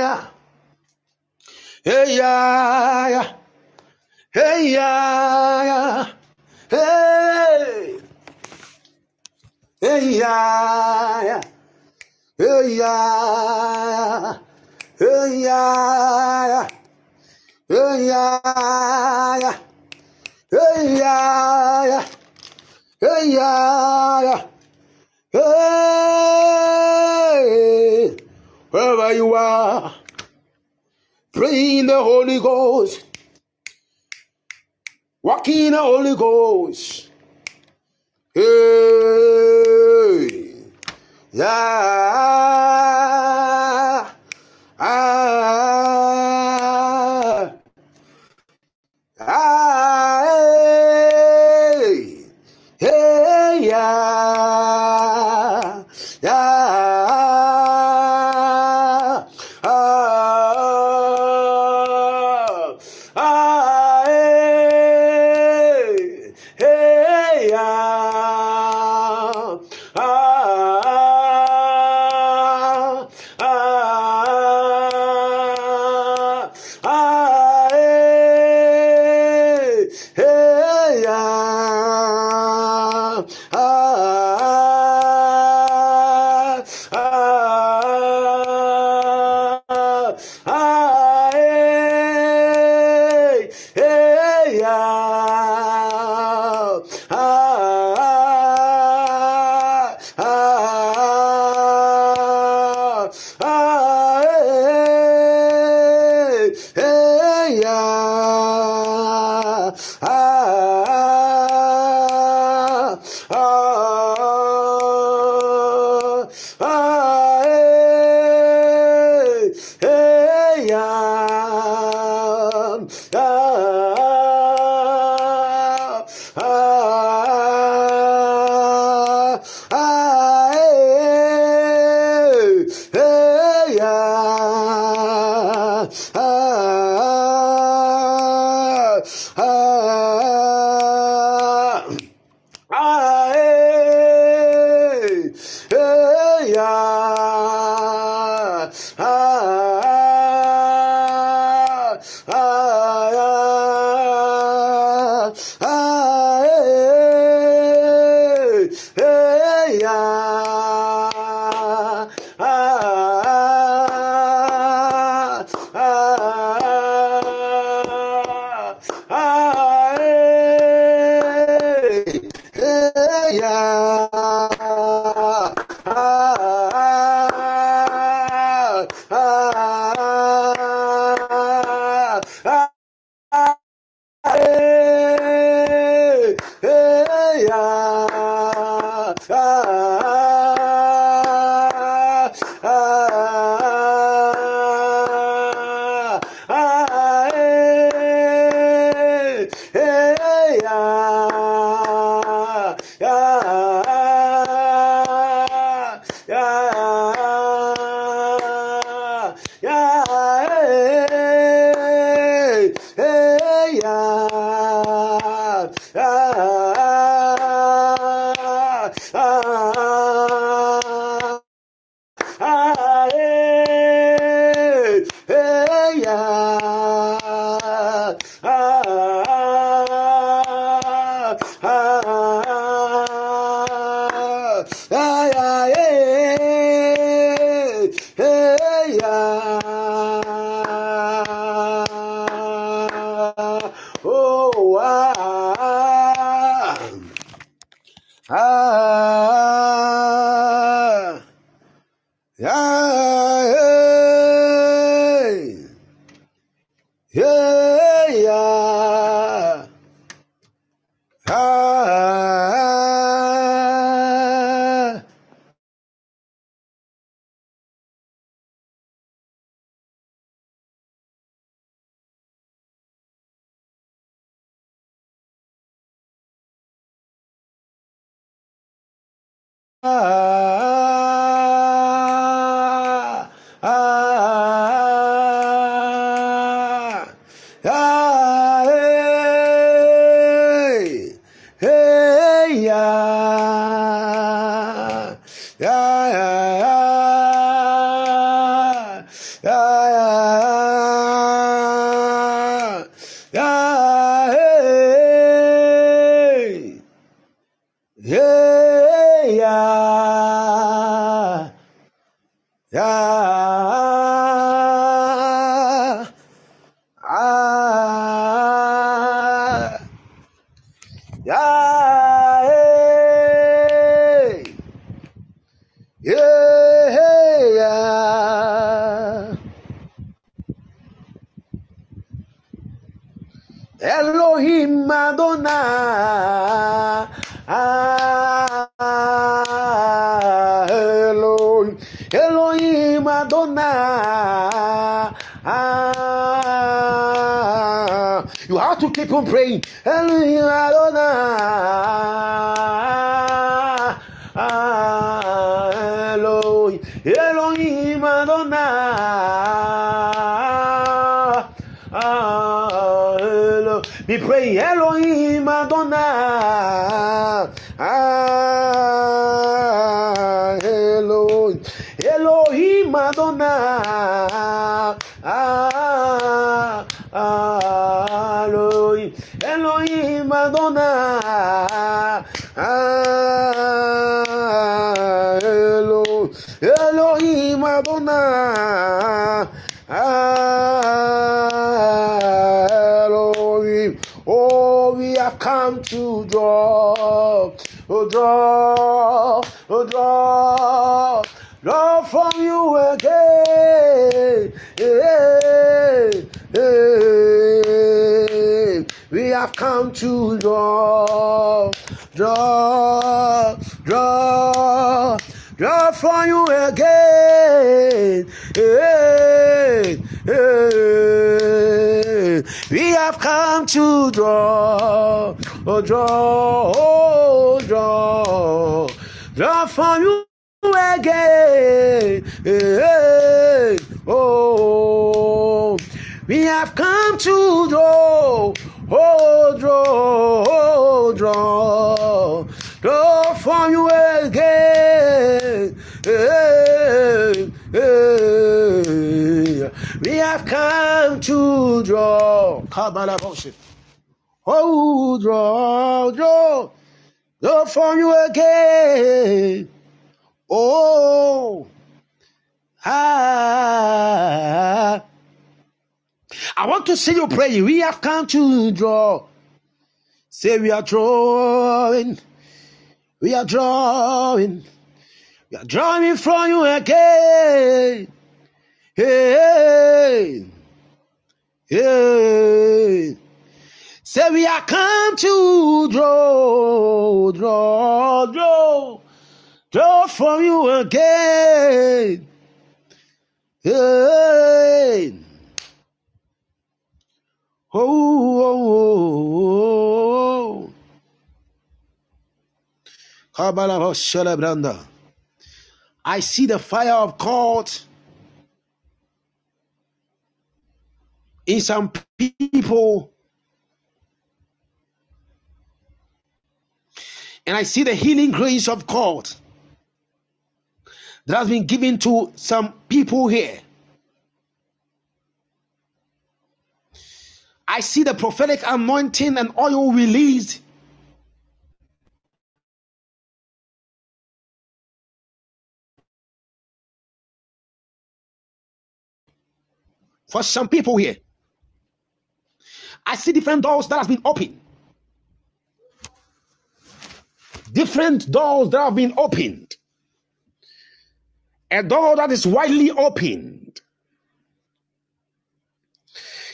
ya. Hey ya ya. Hey yeah. Hey, wherever you are, pray in the Holy Ghost, walk in the Holy Ghost. Hey, yeah, ah, Elohim Adonai. Elohim, Elohim Adonai. You have to keep on praying. Elohim Adonai. to draw, oh, draw, oh, draw, draw from you again. Hey, eh, eh, oh, we have come to draw, oh, draw, oh, draw, draw from you again. Hey, eh, hey. We have come to draw. Come on, from you again. Oh, ah. I want to see you pray. We have come to draw. Say we are drawing. We are drawing. We are drawing from you again. Hey. Hey. Say we are come to draw, draw, draw, draw from you again. Hey. Oh, oh, oh, oh. I see the fire of God in some people. And I see the healing grace of God that has been given to some people here. I see the prophetic anointing and oil released. For some people here, I see different doors that have been opened. Different doors that have been opened. A door that is widely opened.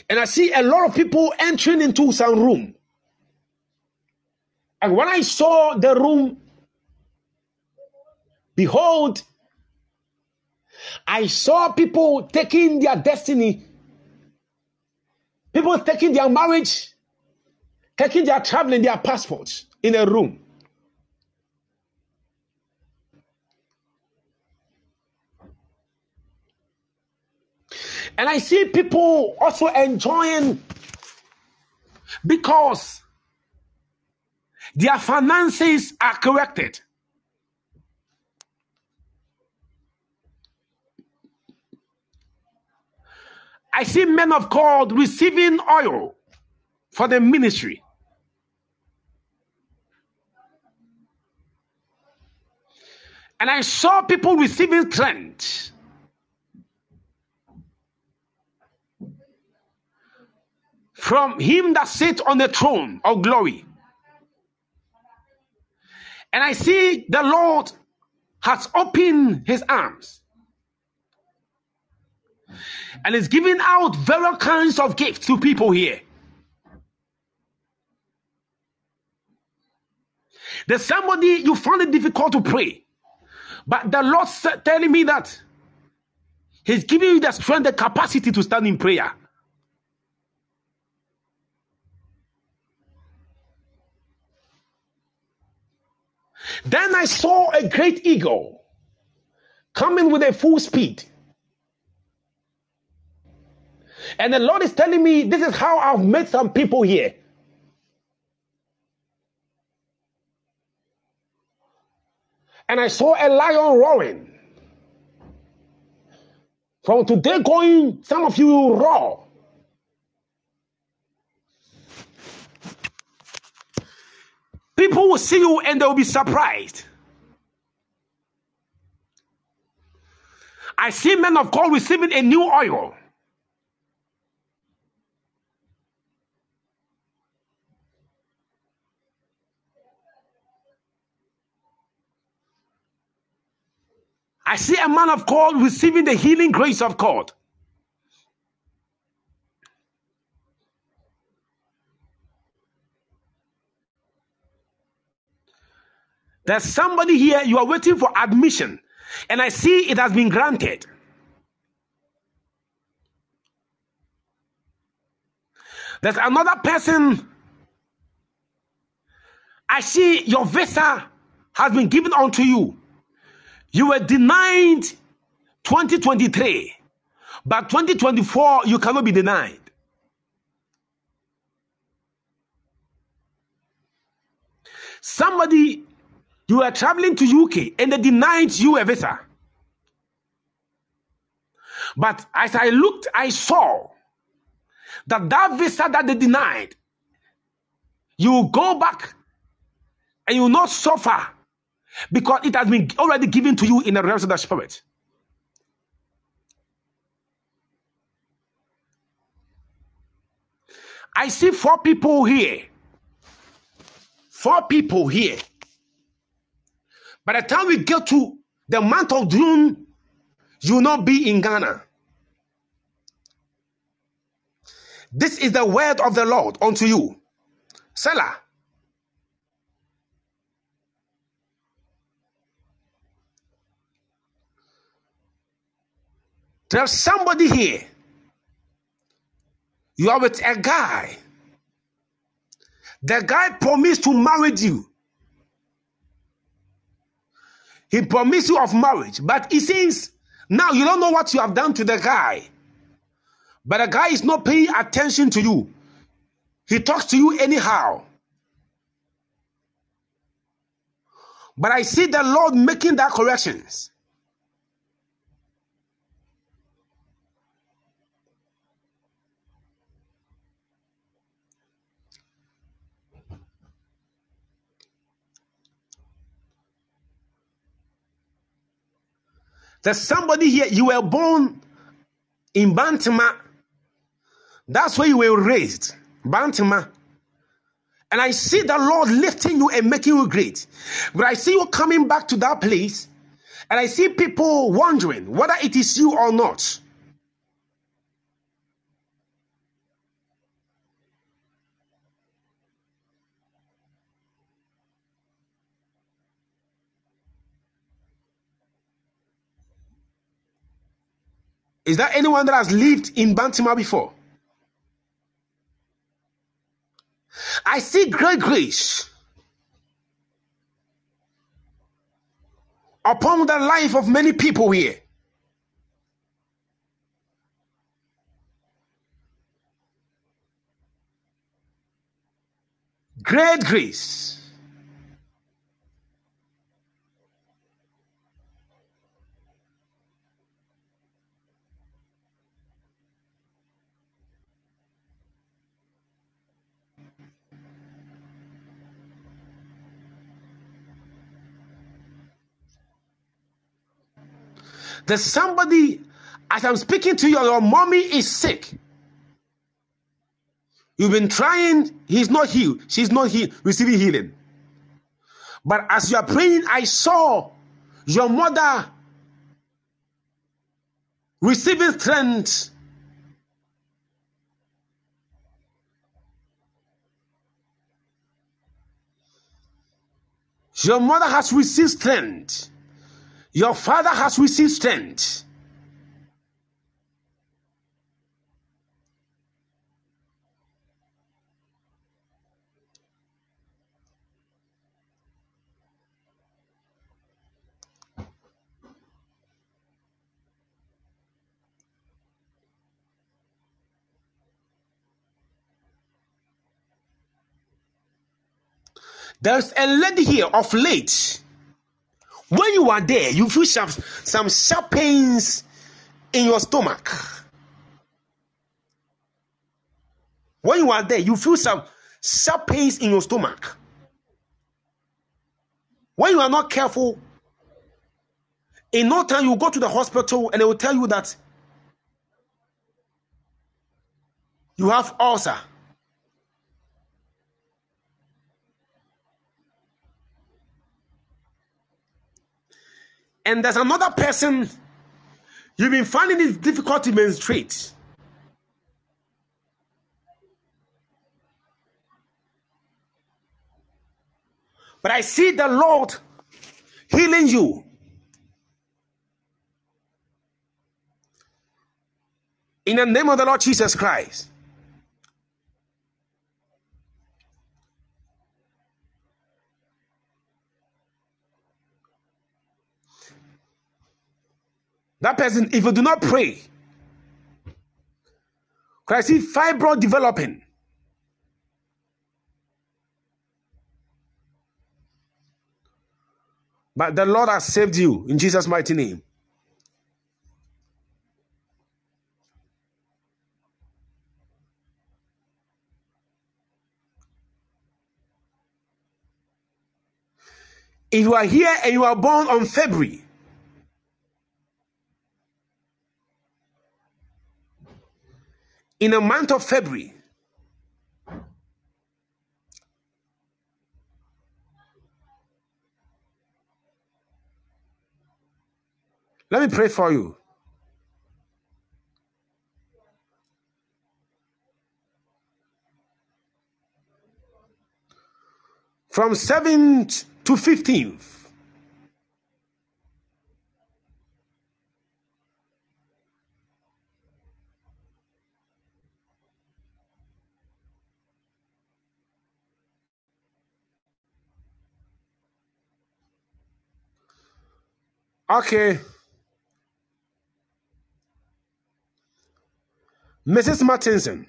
And I see a lot of people entering into some room. And when I saw the room, behold, I saw people taking their destiny, people taking their marriage, taking their traveling, their passports in a room. And I see people also enjoying because their finances are corrected. I see men of God receiving oil for the ministry. And I saw people receiving strength. From him that sits on the throne of glory. And I see the Lord has opened his arms and is giving out various kinds of gifts to people here. There's somebody you found it difficult to pray, but the Lord's telling me that He's giving you the strength, the capacity to stand in prayer. Then I saw a great eagle coming with a full speed. And the Lord is telling me this is how I've met some people here. And I saw a lion roaring. From today going, some of you will roar. People will see you and they'll be surprised. I see men of God receiving a new oil. I see a man of God receiving the healing grace of God. There's somebody here, you are waiting for admission, and I see it has been granted. There's another person, I see your visa has been given unto you. You were denied 2023, but 2024, you cannot be denied. Somebody you are traveling to UK and they denied you a visa. But as I looked, I saw that that visa that they denied, you will go back and you will not suffer because it has been already given to you in the realms of the spirit. I see four people here. Four people here. By the time we get to the month of June, you will not be in Ghana. This is the word of the Lord unto you. Selah. There's somebody here. You are with a guy. The guy promised to marry you. He promised you of marriage, but it seems now you don't know what you have done to the guy. But the guy is not paying attention to you. He talks to you anyhow. But I see the Lord making that corrections. There's somebody here, you were born in Bantama. That's where you were raised, Bantama. And I see the Lord lifting you and making you great. But I see you coming back to that place, and I see people wondering whether it is you or not. Is there anyone that has lived in Bantama before? I see great grace upon the life of many people here. Great grace. There's somebody, as I'm speaking to you, your mommy is sick. You've been trying, he's not healed. She's not healed, receiving healing. But as you are praying, I saw your mother receiving strength. Your mother has received strength. Your father has received strength. There's a lady here of late. When you are there, you feel some, some sharp pains in your stomach. When you are there, you feel some sharp pains in your stomach. When you are not careful, in no time you go to the hospital and they will tell you that you have ulcer. And there's another person you've been finding it difficult to menstruate. But I see the Lord healing you. In the name of the Lord Jesus Christ. That person, if you do not pray, can I see fibro developing? But the Lord has saved you in Jesus' mighty name. If you are here and you are born on February, in the month of February, let me pray for you. From 7th to 15th. Okay. Mrs. Martinson,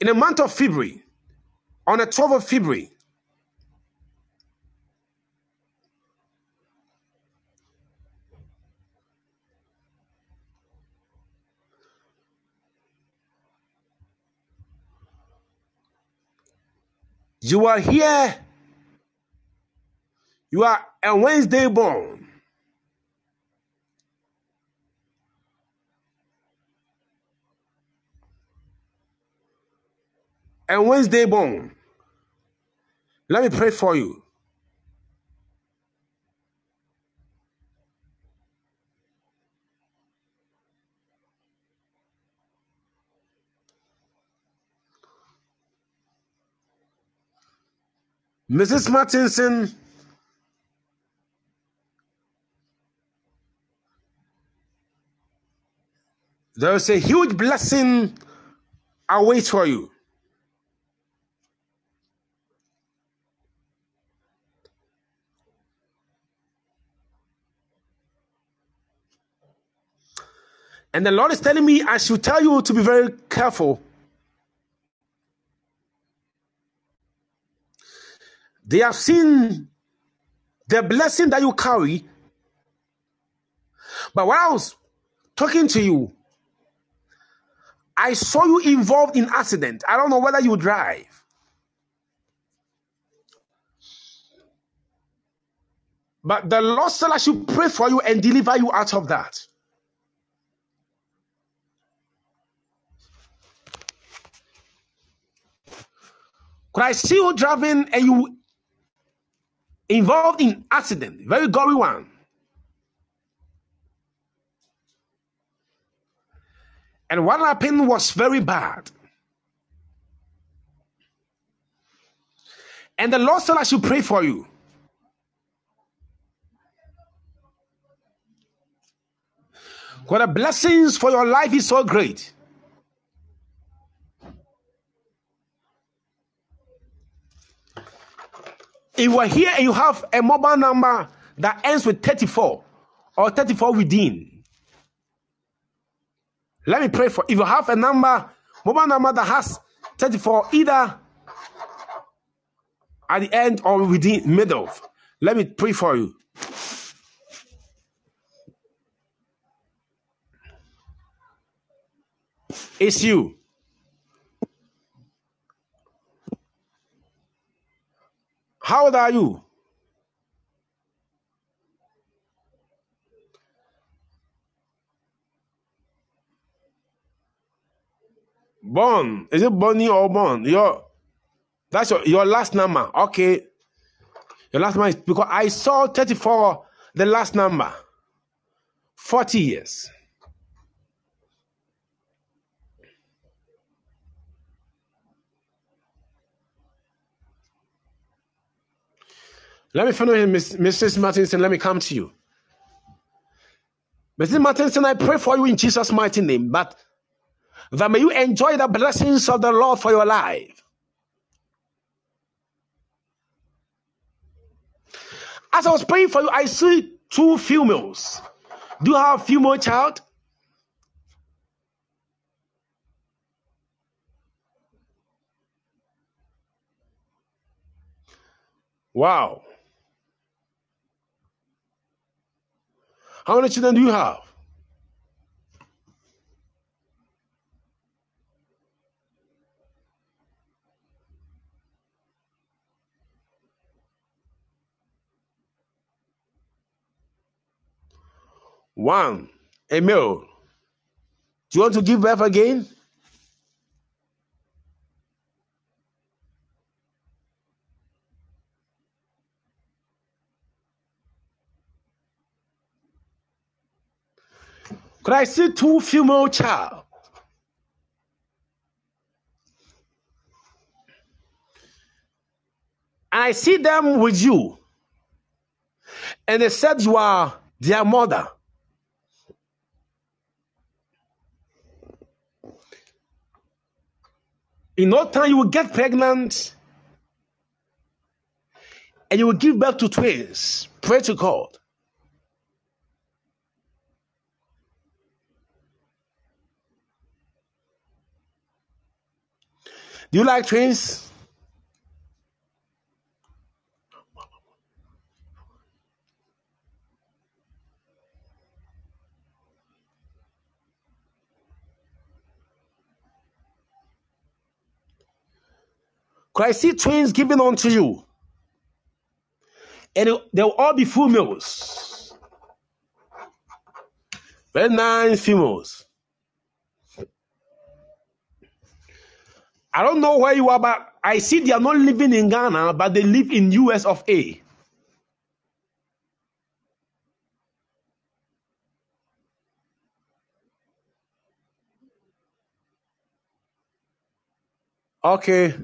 in the month of February, on the 12th of February, you are here. You are a Wednesday born. A Wednesday born. Let me pray for you. Mrs. Martinson, there is a huge blessing awaits for you. And the Lord is telling me I should tell you to be very careful. They have seen the blessing that you carry. But when I was talking to you, I saw you involved in accident. I don't know whether you drive. But the Lord I should pray for you and deliver you out of that. Could I see you driving and you involved in accident, very gory one? And what happened was very bad. And the Lord said, I should pray for you. God, the blessings for your life is so great. If you are here and you have a mobile number that ends with 34 or 34 within, let me pray for if you have a number, mobile number that has 34 either at the end or within middle. Let me pray for you. It's you. How old are you? Born. Is it Bonnie or born? Your that's your, your last number. Okay. Your last number is because I saw 34, the last number. 40 years. Let me finish, Mrs. Martinson. Let me come to you. Mrs. Martinson, I pray for you in Jesus' mighty name, but that may you enjoy the blessings of the Lord for your life. As I was praying for you, I see two females. Do you have a female child? Wow. How many children do you have? One, a male. Do you want to give birth again? Could I see two female child? And I see them with you. And they said you are their mother. In no time, you will get pregnant and you will give birth to twins. Pray to God. Do you like twins? Could I see twins given unto you? And they will all be females. Very nice females. I don't know where you are, but I see they are not living in Ghana, but they live in US of A. Okay.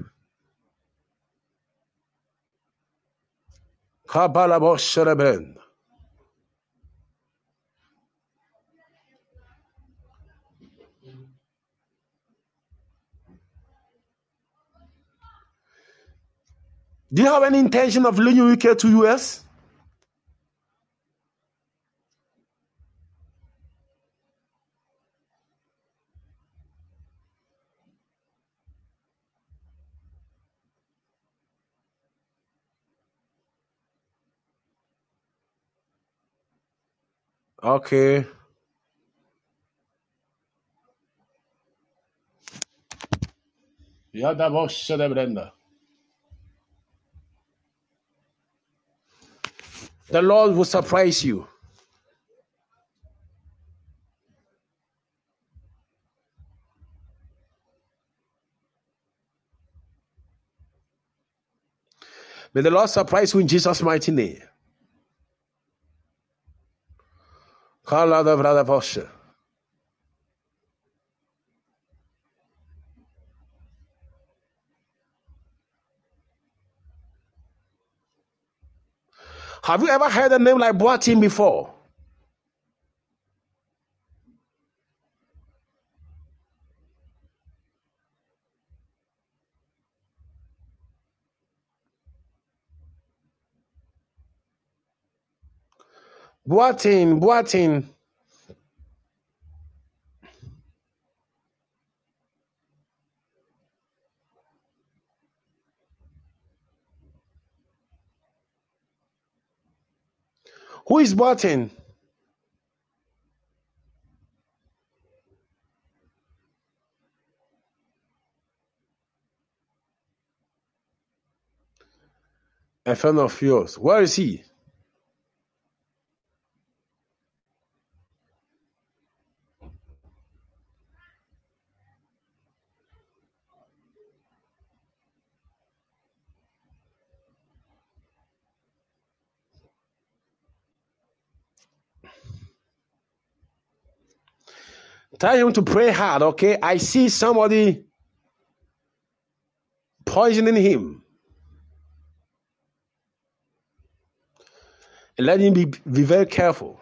Do you have any intention of leaving UK to US? Okay. Yada bossa de Brenda. The Lord will surprise you. May the Lord surprise you in Jesus' mighty name. Kala da vrada vossa. Have you ever heard a name like Boatin before? Boatin, Boatin. Who is Boatin? A friend of yours. Where is he? Tell him to pray hard, okay? I see somebody poisoning him. Let him be, be very careful.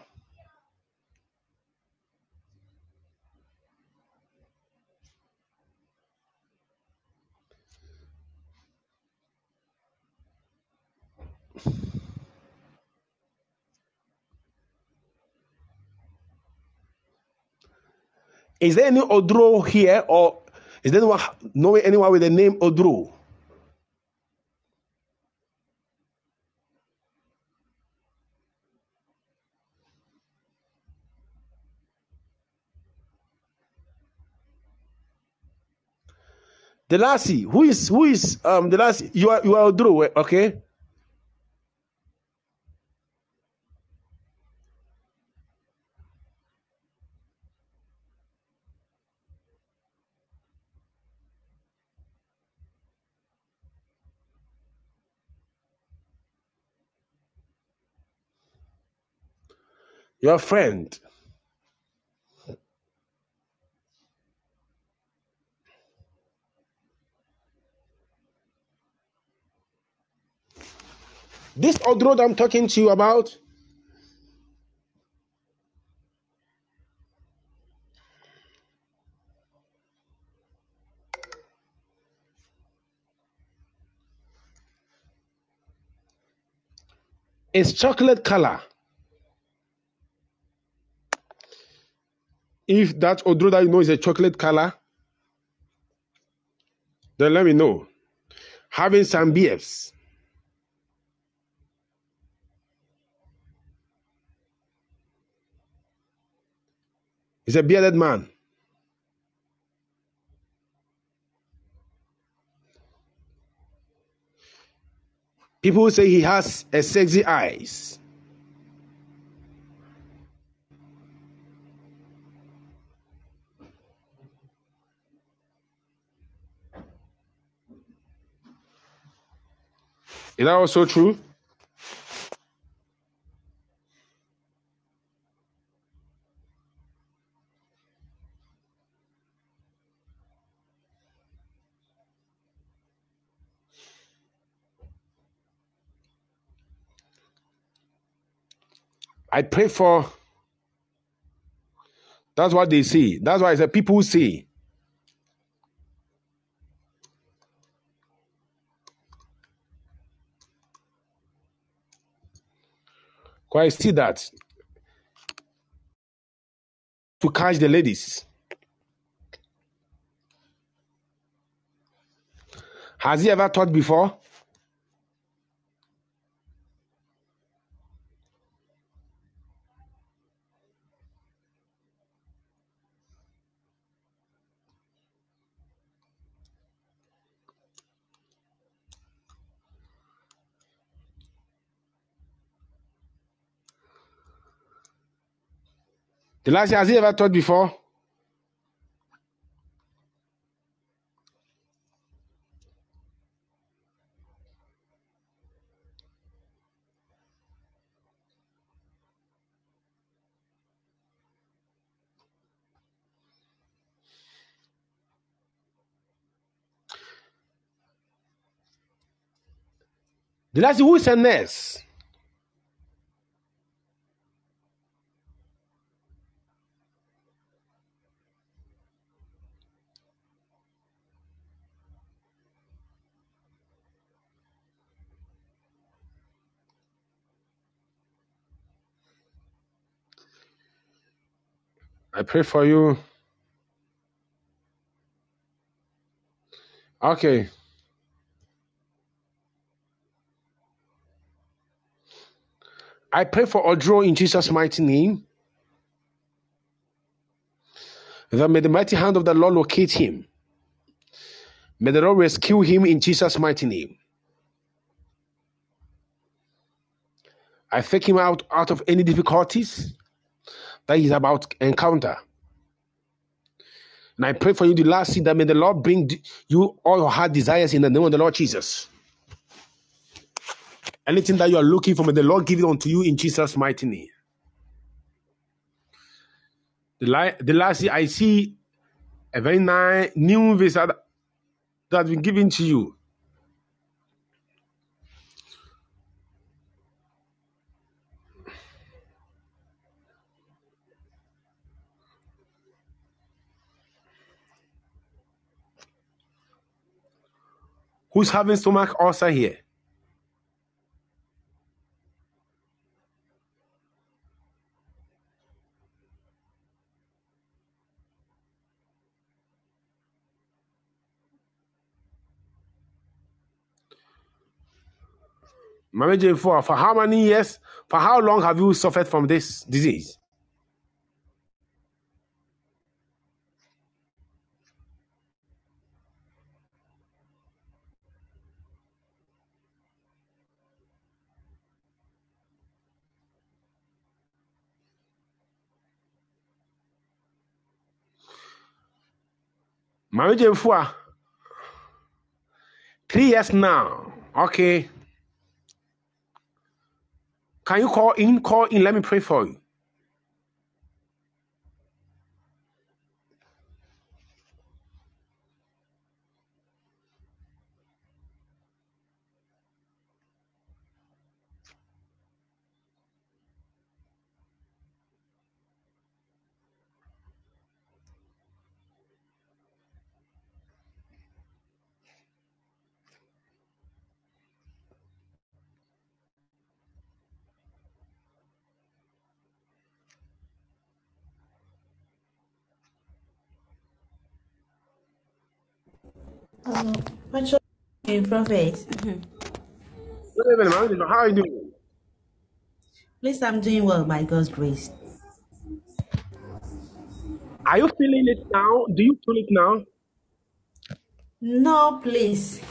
Is there any Odro here, or is there anyone knowing anyone with the name Odro? Delasi, who is who is um Delasi? You are you are Odro, okay? Your friend. This Odro that I'm talking to you about is chocolate color. If that odro that you know is a chocolate color, then let me know. Having some BFs. He's a bearded man. People say he has a sexy eyes. Is that also true? I pray for. That's what they see. That's why I said people see. Why see that to catch the ladies. Has he ever taught before? The last year, has he ever taught before? The last who is a nurse? I pray for you. Okay. I pray for Odro in Jesus' mighty name. That may the mighty hand of the Lord locate him. May the Lord rescue him in Jesus' mighty name. I take him out out of any difficulties that he's about encounter. And I pray for you the last thing that may the Lord bring you all your heart desires in the name of the Lord Jesus. Anything that you are looking for, may the Lord give it unto you in Jesus' mighty name. The, the last thing I see a very nice new visa that, has been given to you. Who's having stomach ulcer here? Mama for, for how many years, for how long have you suffered from this disease? Mama for three years now. Okay. Can you call in? Call in. Let me pray for you. Oh, what you Prophet? Good evening, man. How are you doing? Please, I'm doing well by God's grace. Are you feeling it now? Do you feel it now? No, please.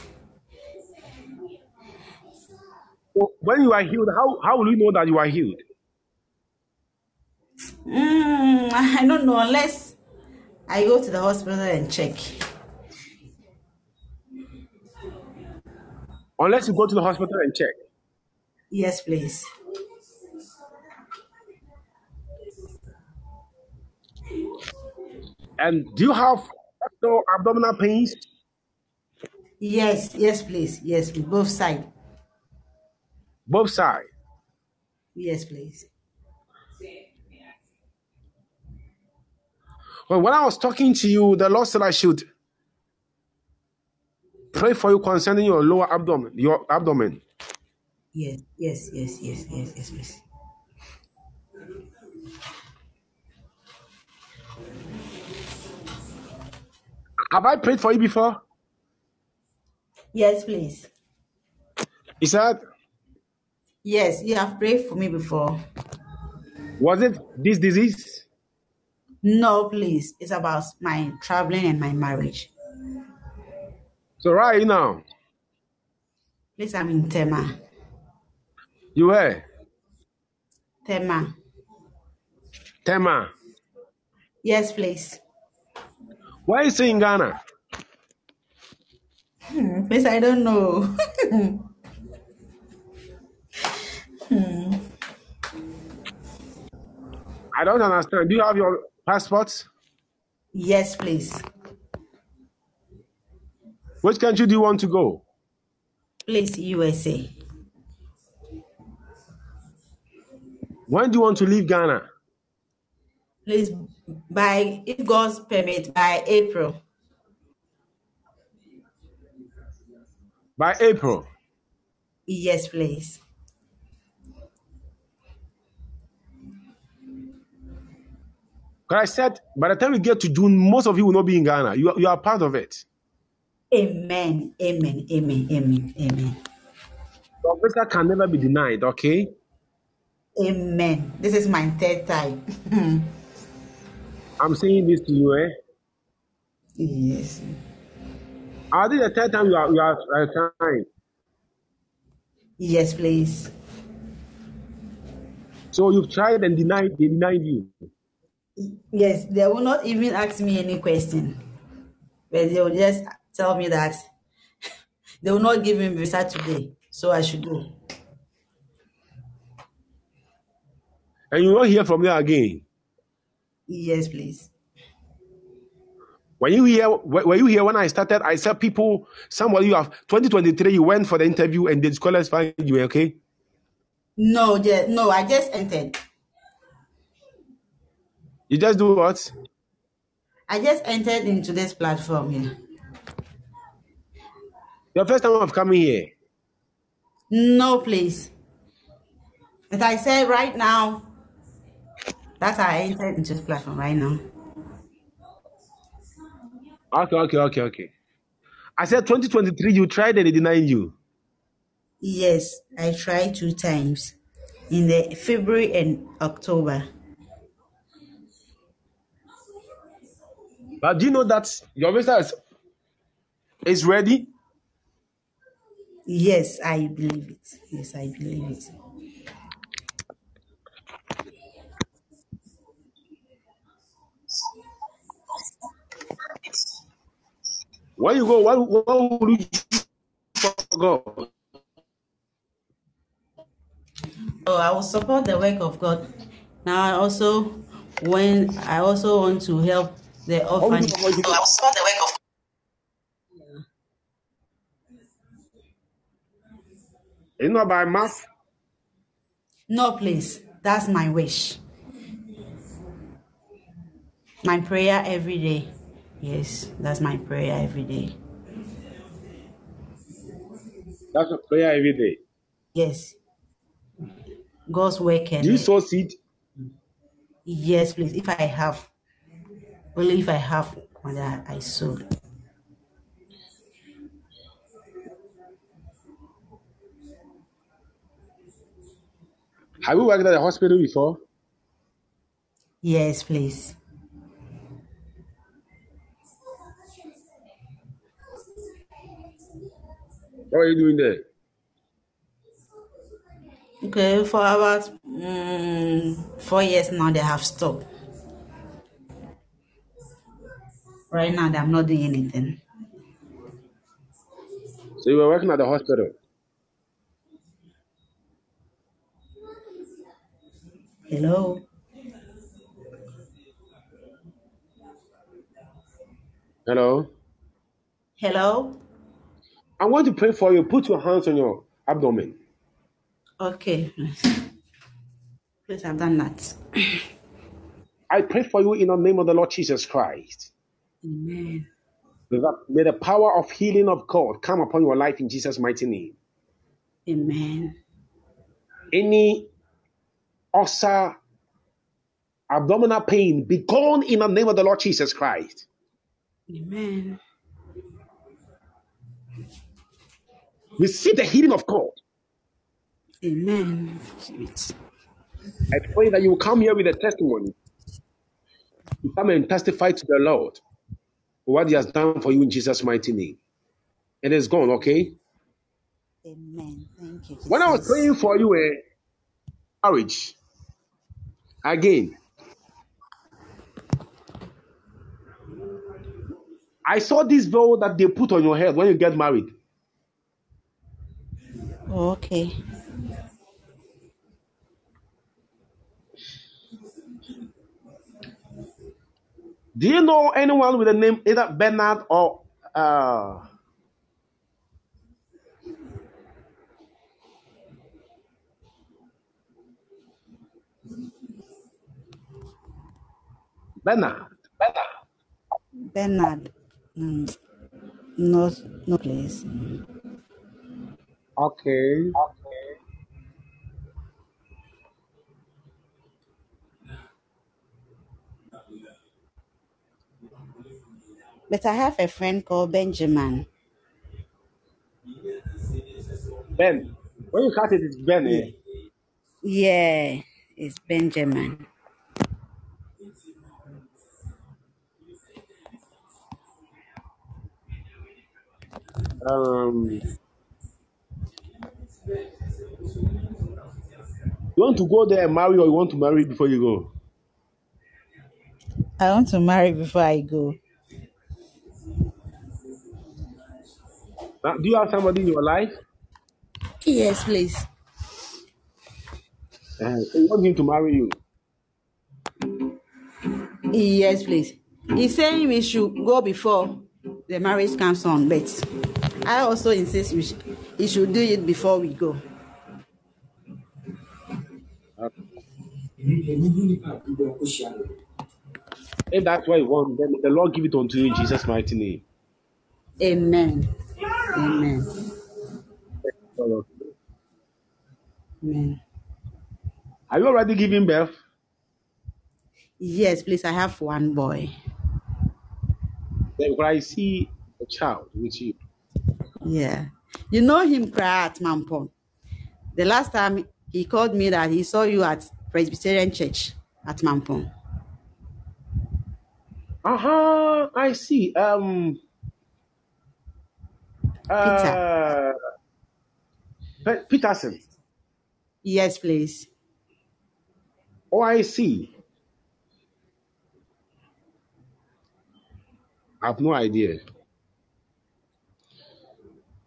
So when you are healed, how, how will you know that you are healed? Mm, I don't know unless I go to the hospital and check. Unless you go to the hospital and check. Yes, please. And do you have abdominal pains? Yes, yes, please. Yes, please. Both sides. Both sides. Yes, please. Well, when I was talking to you, the Lord said I should pray for you concerning your lower abdomen, your abdomen. Yes, yes, yes, yes, yes, yes, please. Have I prayed for you before? Yes, please. He said, Yes, you have prayed for me before. Was it this disease? No, please. It's about my traveling and my marriage. So right now, Please, I'm in Tema. you were Tema. Tema. Yes, please. Why are you saying Ghana? Hmm, Please, I don't know. Hmm. I don't understand. Do you have your passport? yes, please. Which country do you want to go? Please, USA. When do you want to leave Ghana? Please, by if God's permit, by April. By April. Yes, please. Because I said, by the time we get to June, most of you will not be in Ghana. You, are- you are part of it. Amen. Amen. Amen. Amen. Amen. Visa can never be denied, okay? Amen. This is my third time. I'm saying this to you, eh? yes. Are think the third time you are, you are uh, trying. Yes, please. So you've tried and denied, they denied you. Yes, they will not even ask me any question, but they will just tell me that they will not give me visa today, so I should go. And you will not hear from them again. Yes, please. When you hear, were you here when I started? I said, people, somebody you have 2023, you went for the interview and the scholars disqualified you, eh, okay? No, yeah, no, I just entered. You just do what? I just entered into this platform here. Your first time of coming here. No, please. As I said right now, that's how I entered into this platform right now. Okay, okay, okay, okay. I said 2023, you tried and they denied you. Yes, I tried two times in the February and October. But do you know that your visa is, is ready? Yes, I believe it. Yes, I believe it. When you go, what, what will you choose for Oh, I will support the work of God. Now, I also when I also want to help the What will you orphanage. do? I will support the work of. It's not by mouth. No, please. That's my wish. My prayer every day. Yes, that's my prayer every day. That's a prayer every day. Yes, God's work Do you sow seed? yes, please. If I have, only if I have, Mother, I sow. Have you worked at the hospital before? Yes, please. What are you doing there? Okay, for about mm, four years now, they have stopped. Right now, I'm not doing anything. So you were working at the hospital. Hello. Hello. Hello. I want to pray for you. Put your hands on your abdomen. Okay. Please, I've done that. I pray for you in the name of the Lord Jesus Christ. Amen. The, may the power of healing of God come upon your life in Jesus' mighty name. Amen. Any ulcer, abdominal pain, be gone in the name of the Lord Jesus Christ. Amen. Receive the healing of God. Amen. I pray that you will come here with a testimony. You come and testify to the Lord what He has done for you in Jesus' mighty name. And it's gone, okay? Amen. Thank you. When I was praying for you, a marriage, again, I saw this veil that they put on your head when you get married. Oh, okay. Do you know anyone with the name either Bernard or uh, Bernard? Bernard. Mm, no, no place. Okay. But I have a friend called Benjamin. Ben. When you cut it, it's Ben. Eh? Yeah, it's Benjamin. Um, you want to go there and marry, or you want to marry before you go? I want to marry before I go. Now, do you have somebody in your life? Yes, please. Uh, so you want him to marry you? Yes, please. He's saying we should go before the marriage comes on, but I also insist we sh- he should do it before we go. If that's what you want, then the Lord give it unto you in Jesus' mighty name. Amen. Amen. Amen. Are you already giving birth? Yes, please. I have one boy. Then when I see a child with you, Yeah. You know him cry at Mampon. The last time he called me that he saw you at Presbyterian Church at Mampon. uh-huh, I see. Um, uh, Pe- Peterson. Yes, please. Oh, I see. I have no idea.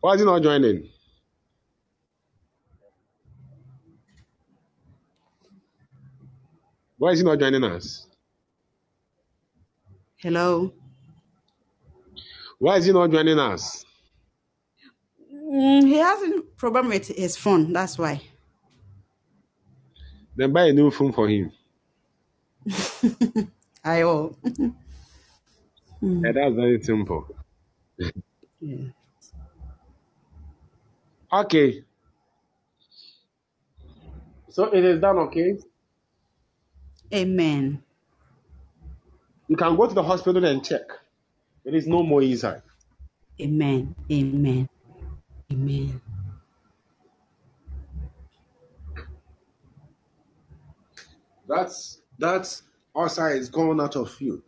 Why is he not joining? Why is he not joining us? Hello. Why is he not joining us? Mm, he has a problem with his phone. That's why. Then buy a new phone for him. I will. Yeah, that's very simple. Yeah. Okay. So it is done, okay? Amen. You can go to the hospital and check. There is no more inside. Amen. Amen. Amen. That's that's ulcer is gone out of you.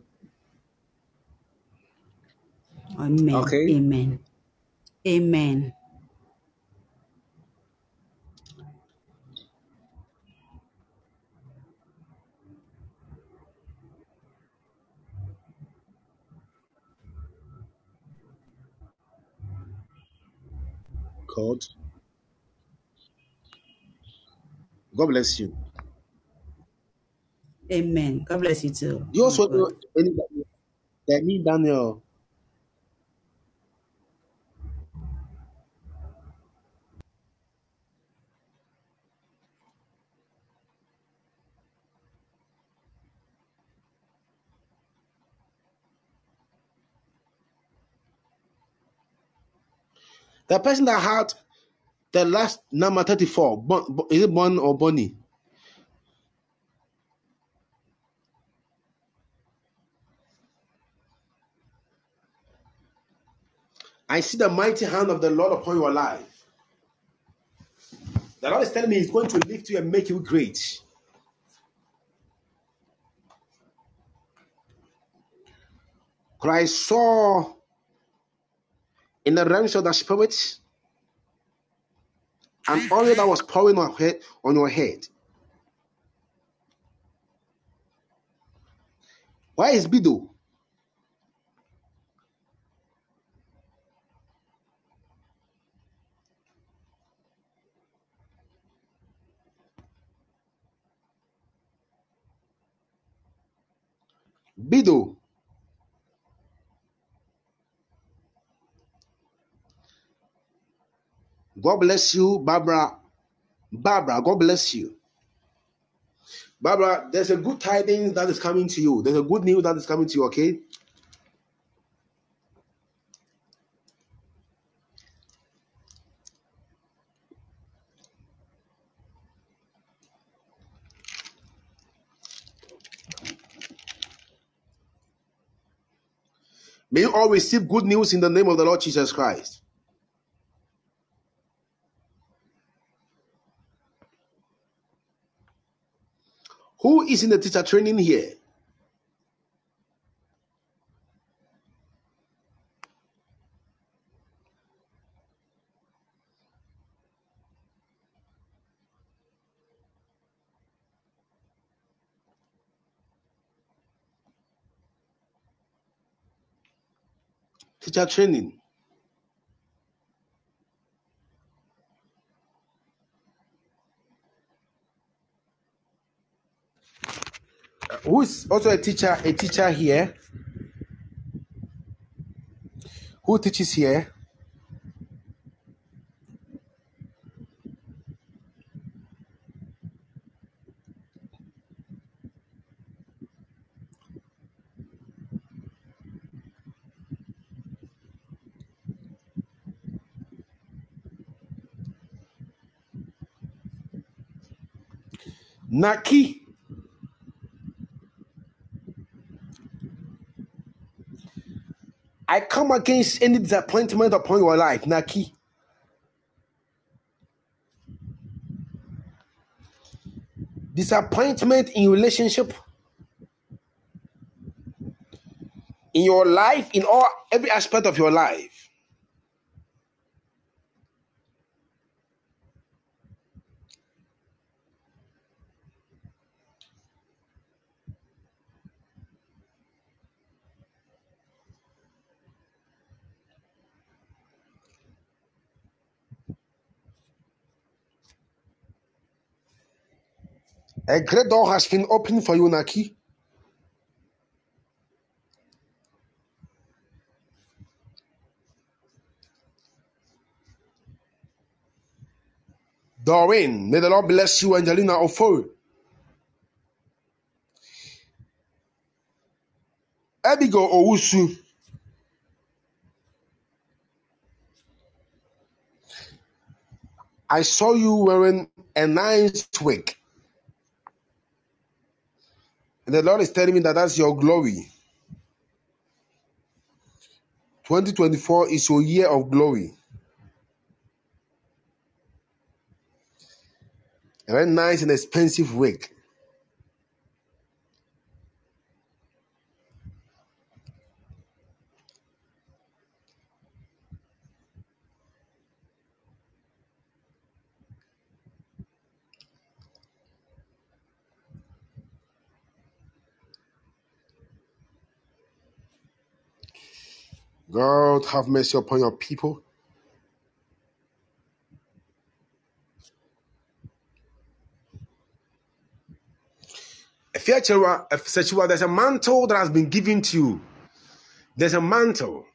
Amen. Okay. Amen. Amen. God. God bless you. Amen. God bless you too. You also know God. anybody that need Daniel. The person that had the last number 34, Bon, Bon- is it Bon or Bonnie? I see the mighty hand of the Lord upon your life. The Lord is telling me He's going to lift you and make you great. Christ saw in the realms of the spirit an oil that was pouring on, head, on your head. Why is Bido? Bido. God bless you, Barbara. Barbara, God bless you. Barbara, there's a good tidings that is coming to you. There's a good news that is coming to you, okay? May you all receive good news in the name of the Lord Jesus Christ. Who is in the teacher training here? Teacher training. Who is also a teacher? A teacher here? Who teaches here? Naki. I come against any disappointment upon your life, Naki. Disappointment in relationship, in your life, in all every aspect of your life. A great door has been opened for you, Naki. Doreen, may the Lord bless you, Angelina Ofo. Abigail Owusu. I saw you wearing a nice wig. And the Lord is telling me that that's your glory. 2024 is your year of glory. A very nice and expensive wig. God, have mercy upon your people. There's a mantle that has been given to you. There's a mantle.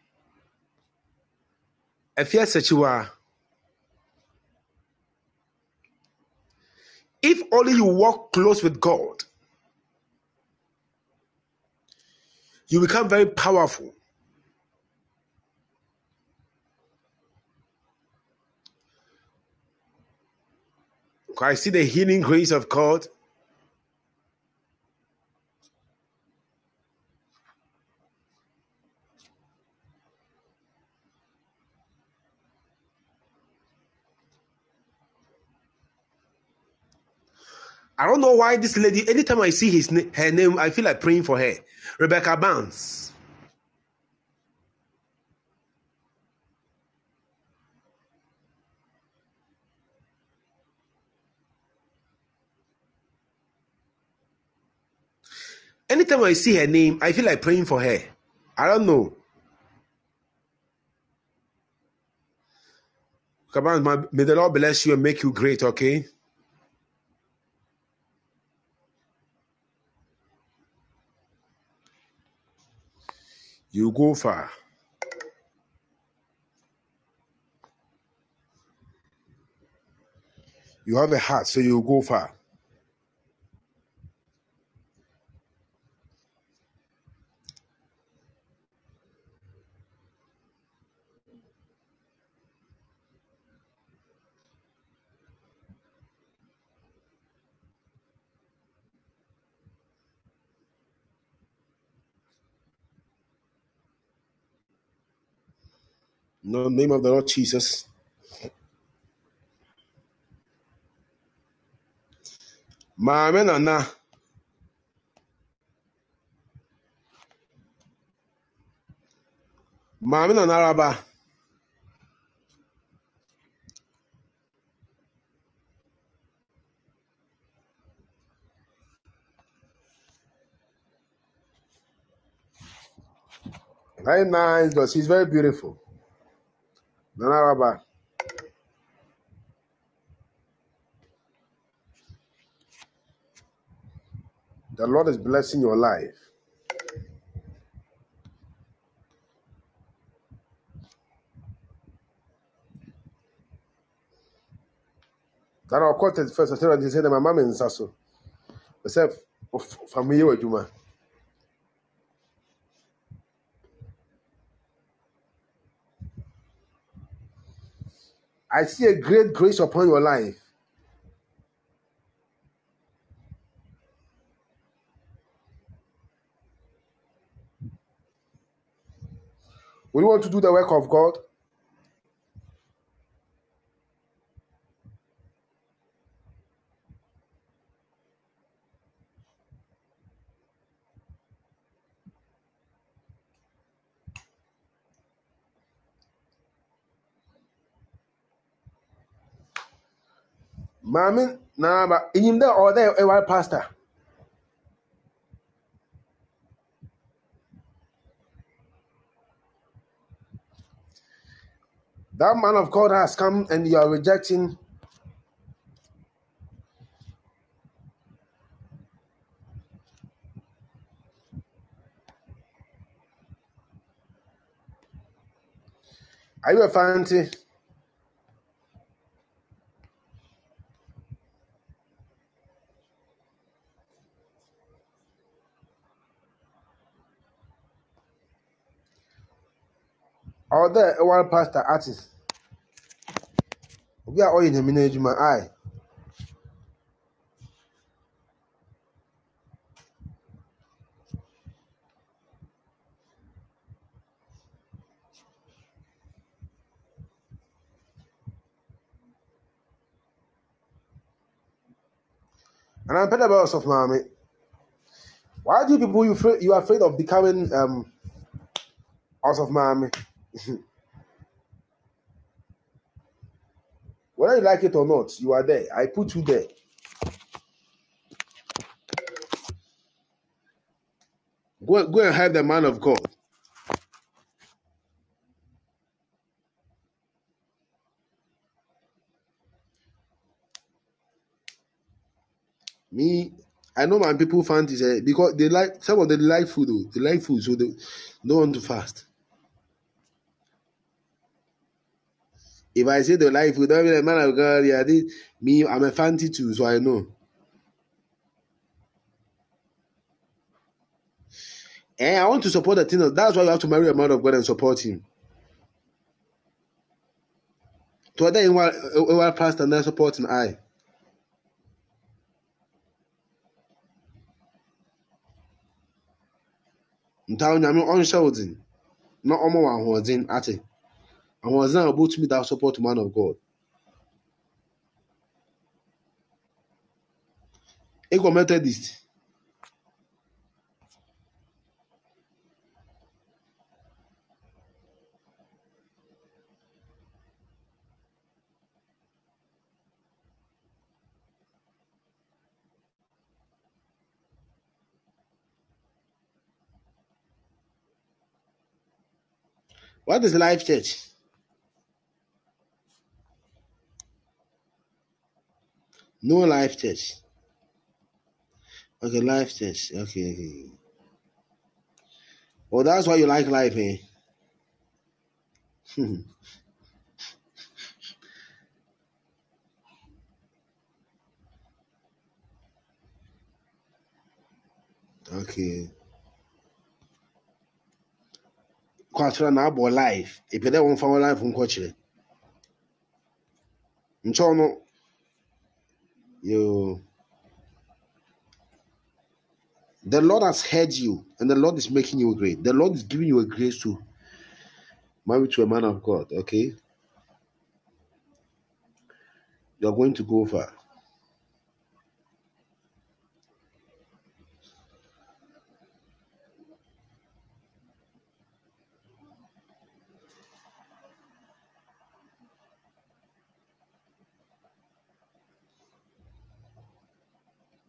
If only you walk close with God, you become very powerful. I see the healing grace of God. I don't know why this lady, anytime I see his her name, I feel like praying for her. Rebecca Barnes. Anytime I see her name, I feel like praying for her. I don't know. Come on, may the Lord bless you and make you great, okay? You go far. You have a heart, so you go far. In the name of the Lord Jesus. Maame nana. Maame nana araba. Very nice, but she's very beautiful. Nana araba. The Lord is blessing your life. That our court is first. I said, my mom in Sasso. I said, family with Juma. I see a great grace upon your life. We want to do the work of God. Maame na ba enyim dɛ ɔwɔ dɛ ɛware pastor. That man of God has come and you are rejecting. Are you a Fante? Ɔwɔ dɛ ɛware pastor artist. Obi a ɔyɛ nyame n'adwuma aye. And I'm better about of mommy. Why do people you you are afraid of becoming um of mommy? Whether you like it or not, you are there. I put you there. Go, go and have the man of God. Me, I know my people Fante eh, because they like some of the like food. Oh. They like food, so they don't want to fast. If I say they like food, don't be man of God, yeah. They, me, I'm a fancy too, so I know. And I want to support the thing. That's why you have to marry a man of God and support him. To other in what pastor and then supporting I. nta onyame ɔnhyɛ wo na ɔma wɔ ahoɔden ate ahoɔden a wɔbɛtumi da support man of god. Ekɔ methodist what is life church no life test. okay life test. okay okay. Well that's why you like life eh? Okay. Kwakyerɛ na abɔ life. Epɛ dɛ wɔmfa wɔ life nkɔkyerɛ nkyɛw no yo the lord has heard you and the lord is making you great. The lord is giving you a grace to marry to a man of god okay? You're going to go far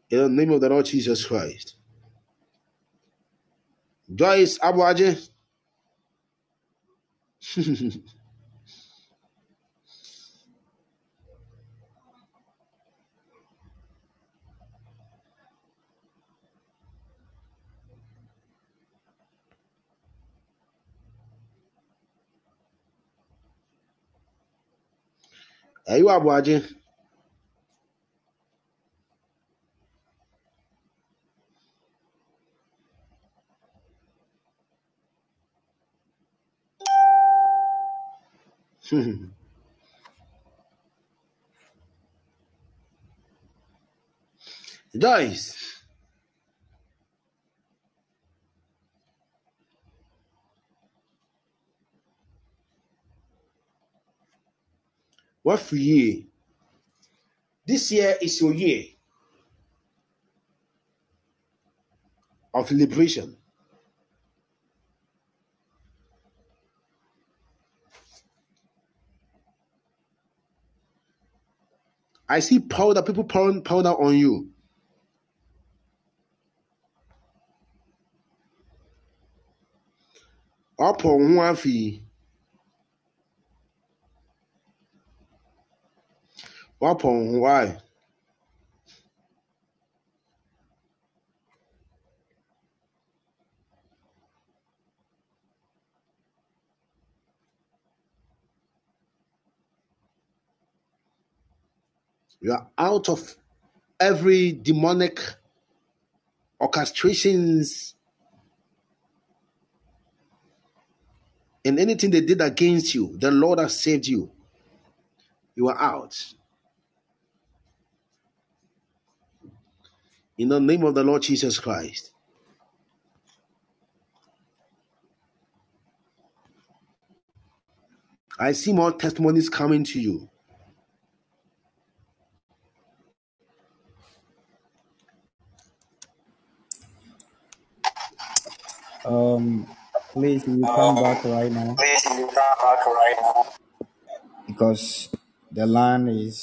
in the name of the lord jesus christ. Joyce abuaje. Are you abuaje what for year this year is your year of liberation I see powder, people pouring powder on you. Ọpọ nwa afi. Ọpọ why? You are out of every demonic orchestrations and anything they did against you. The Lord has saved you. You are out. In the name of the Lord Jesus Christ. I see more testimonies coming to you. Um, please, you come back right now Please, you come back right now. because the land is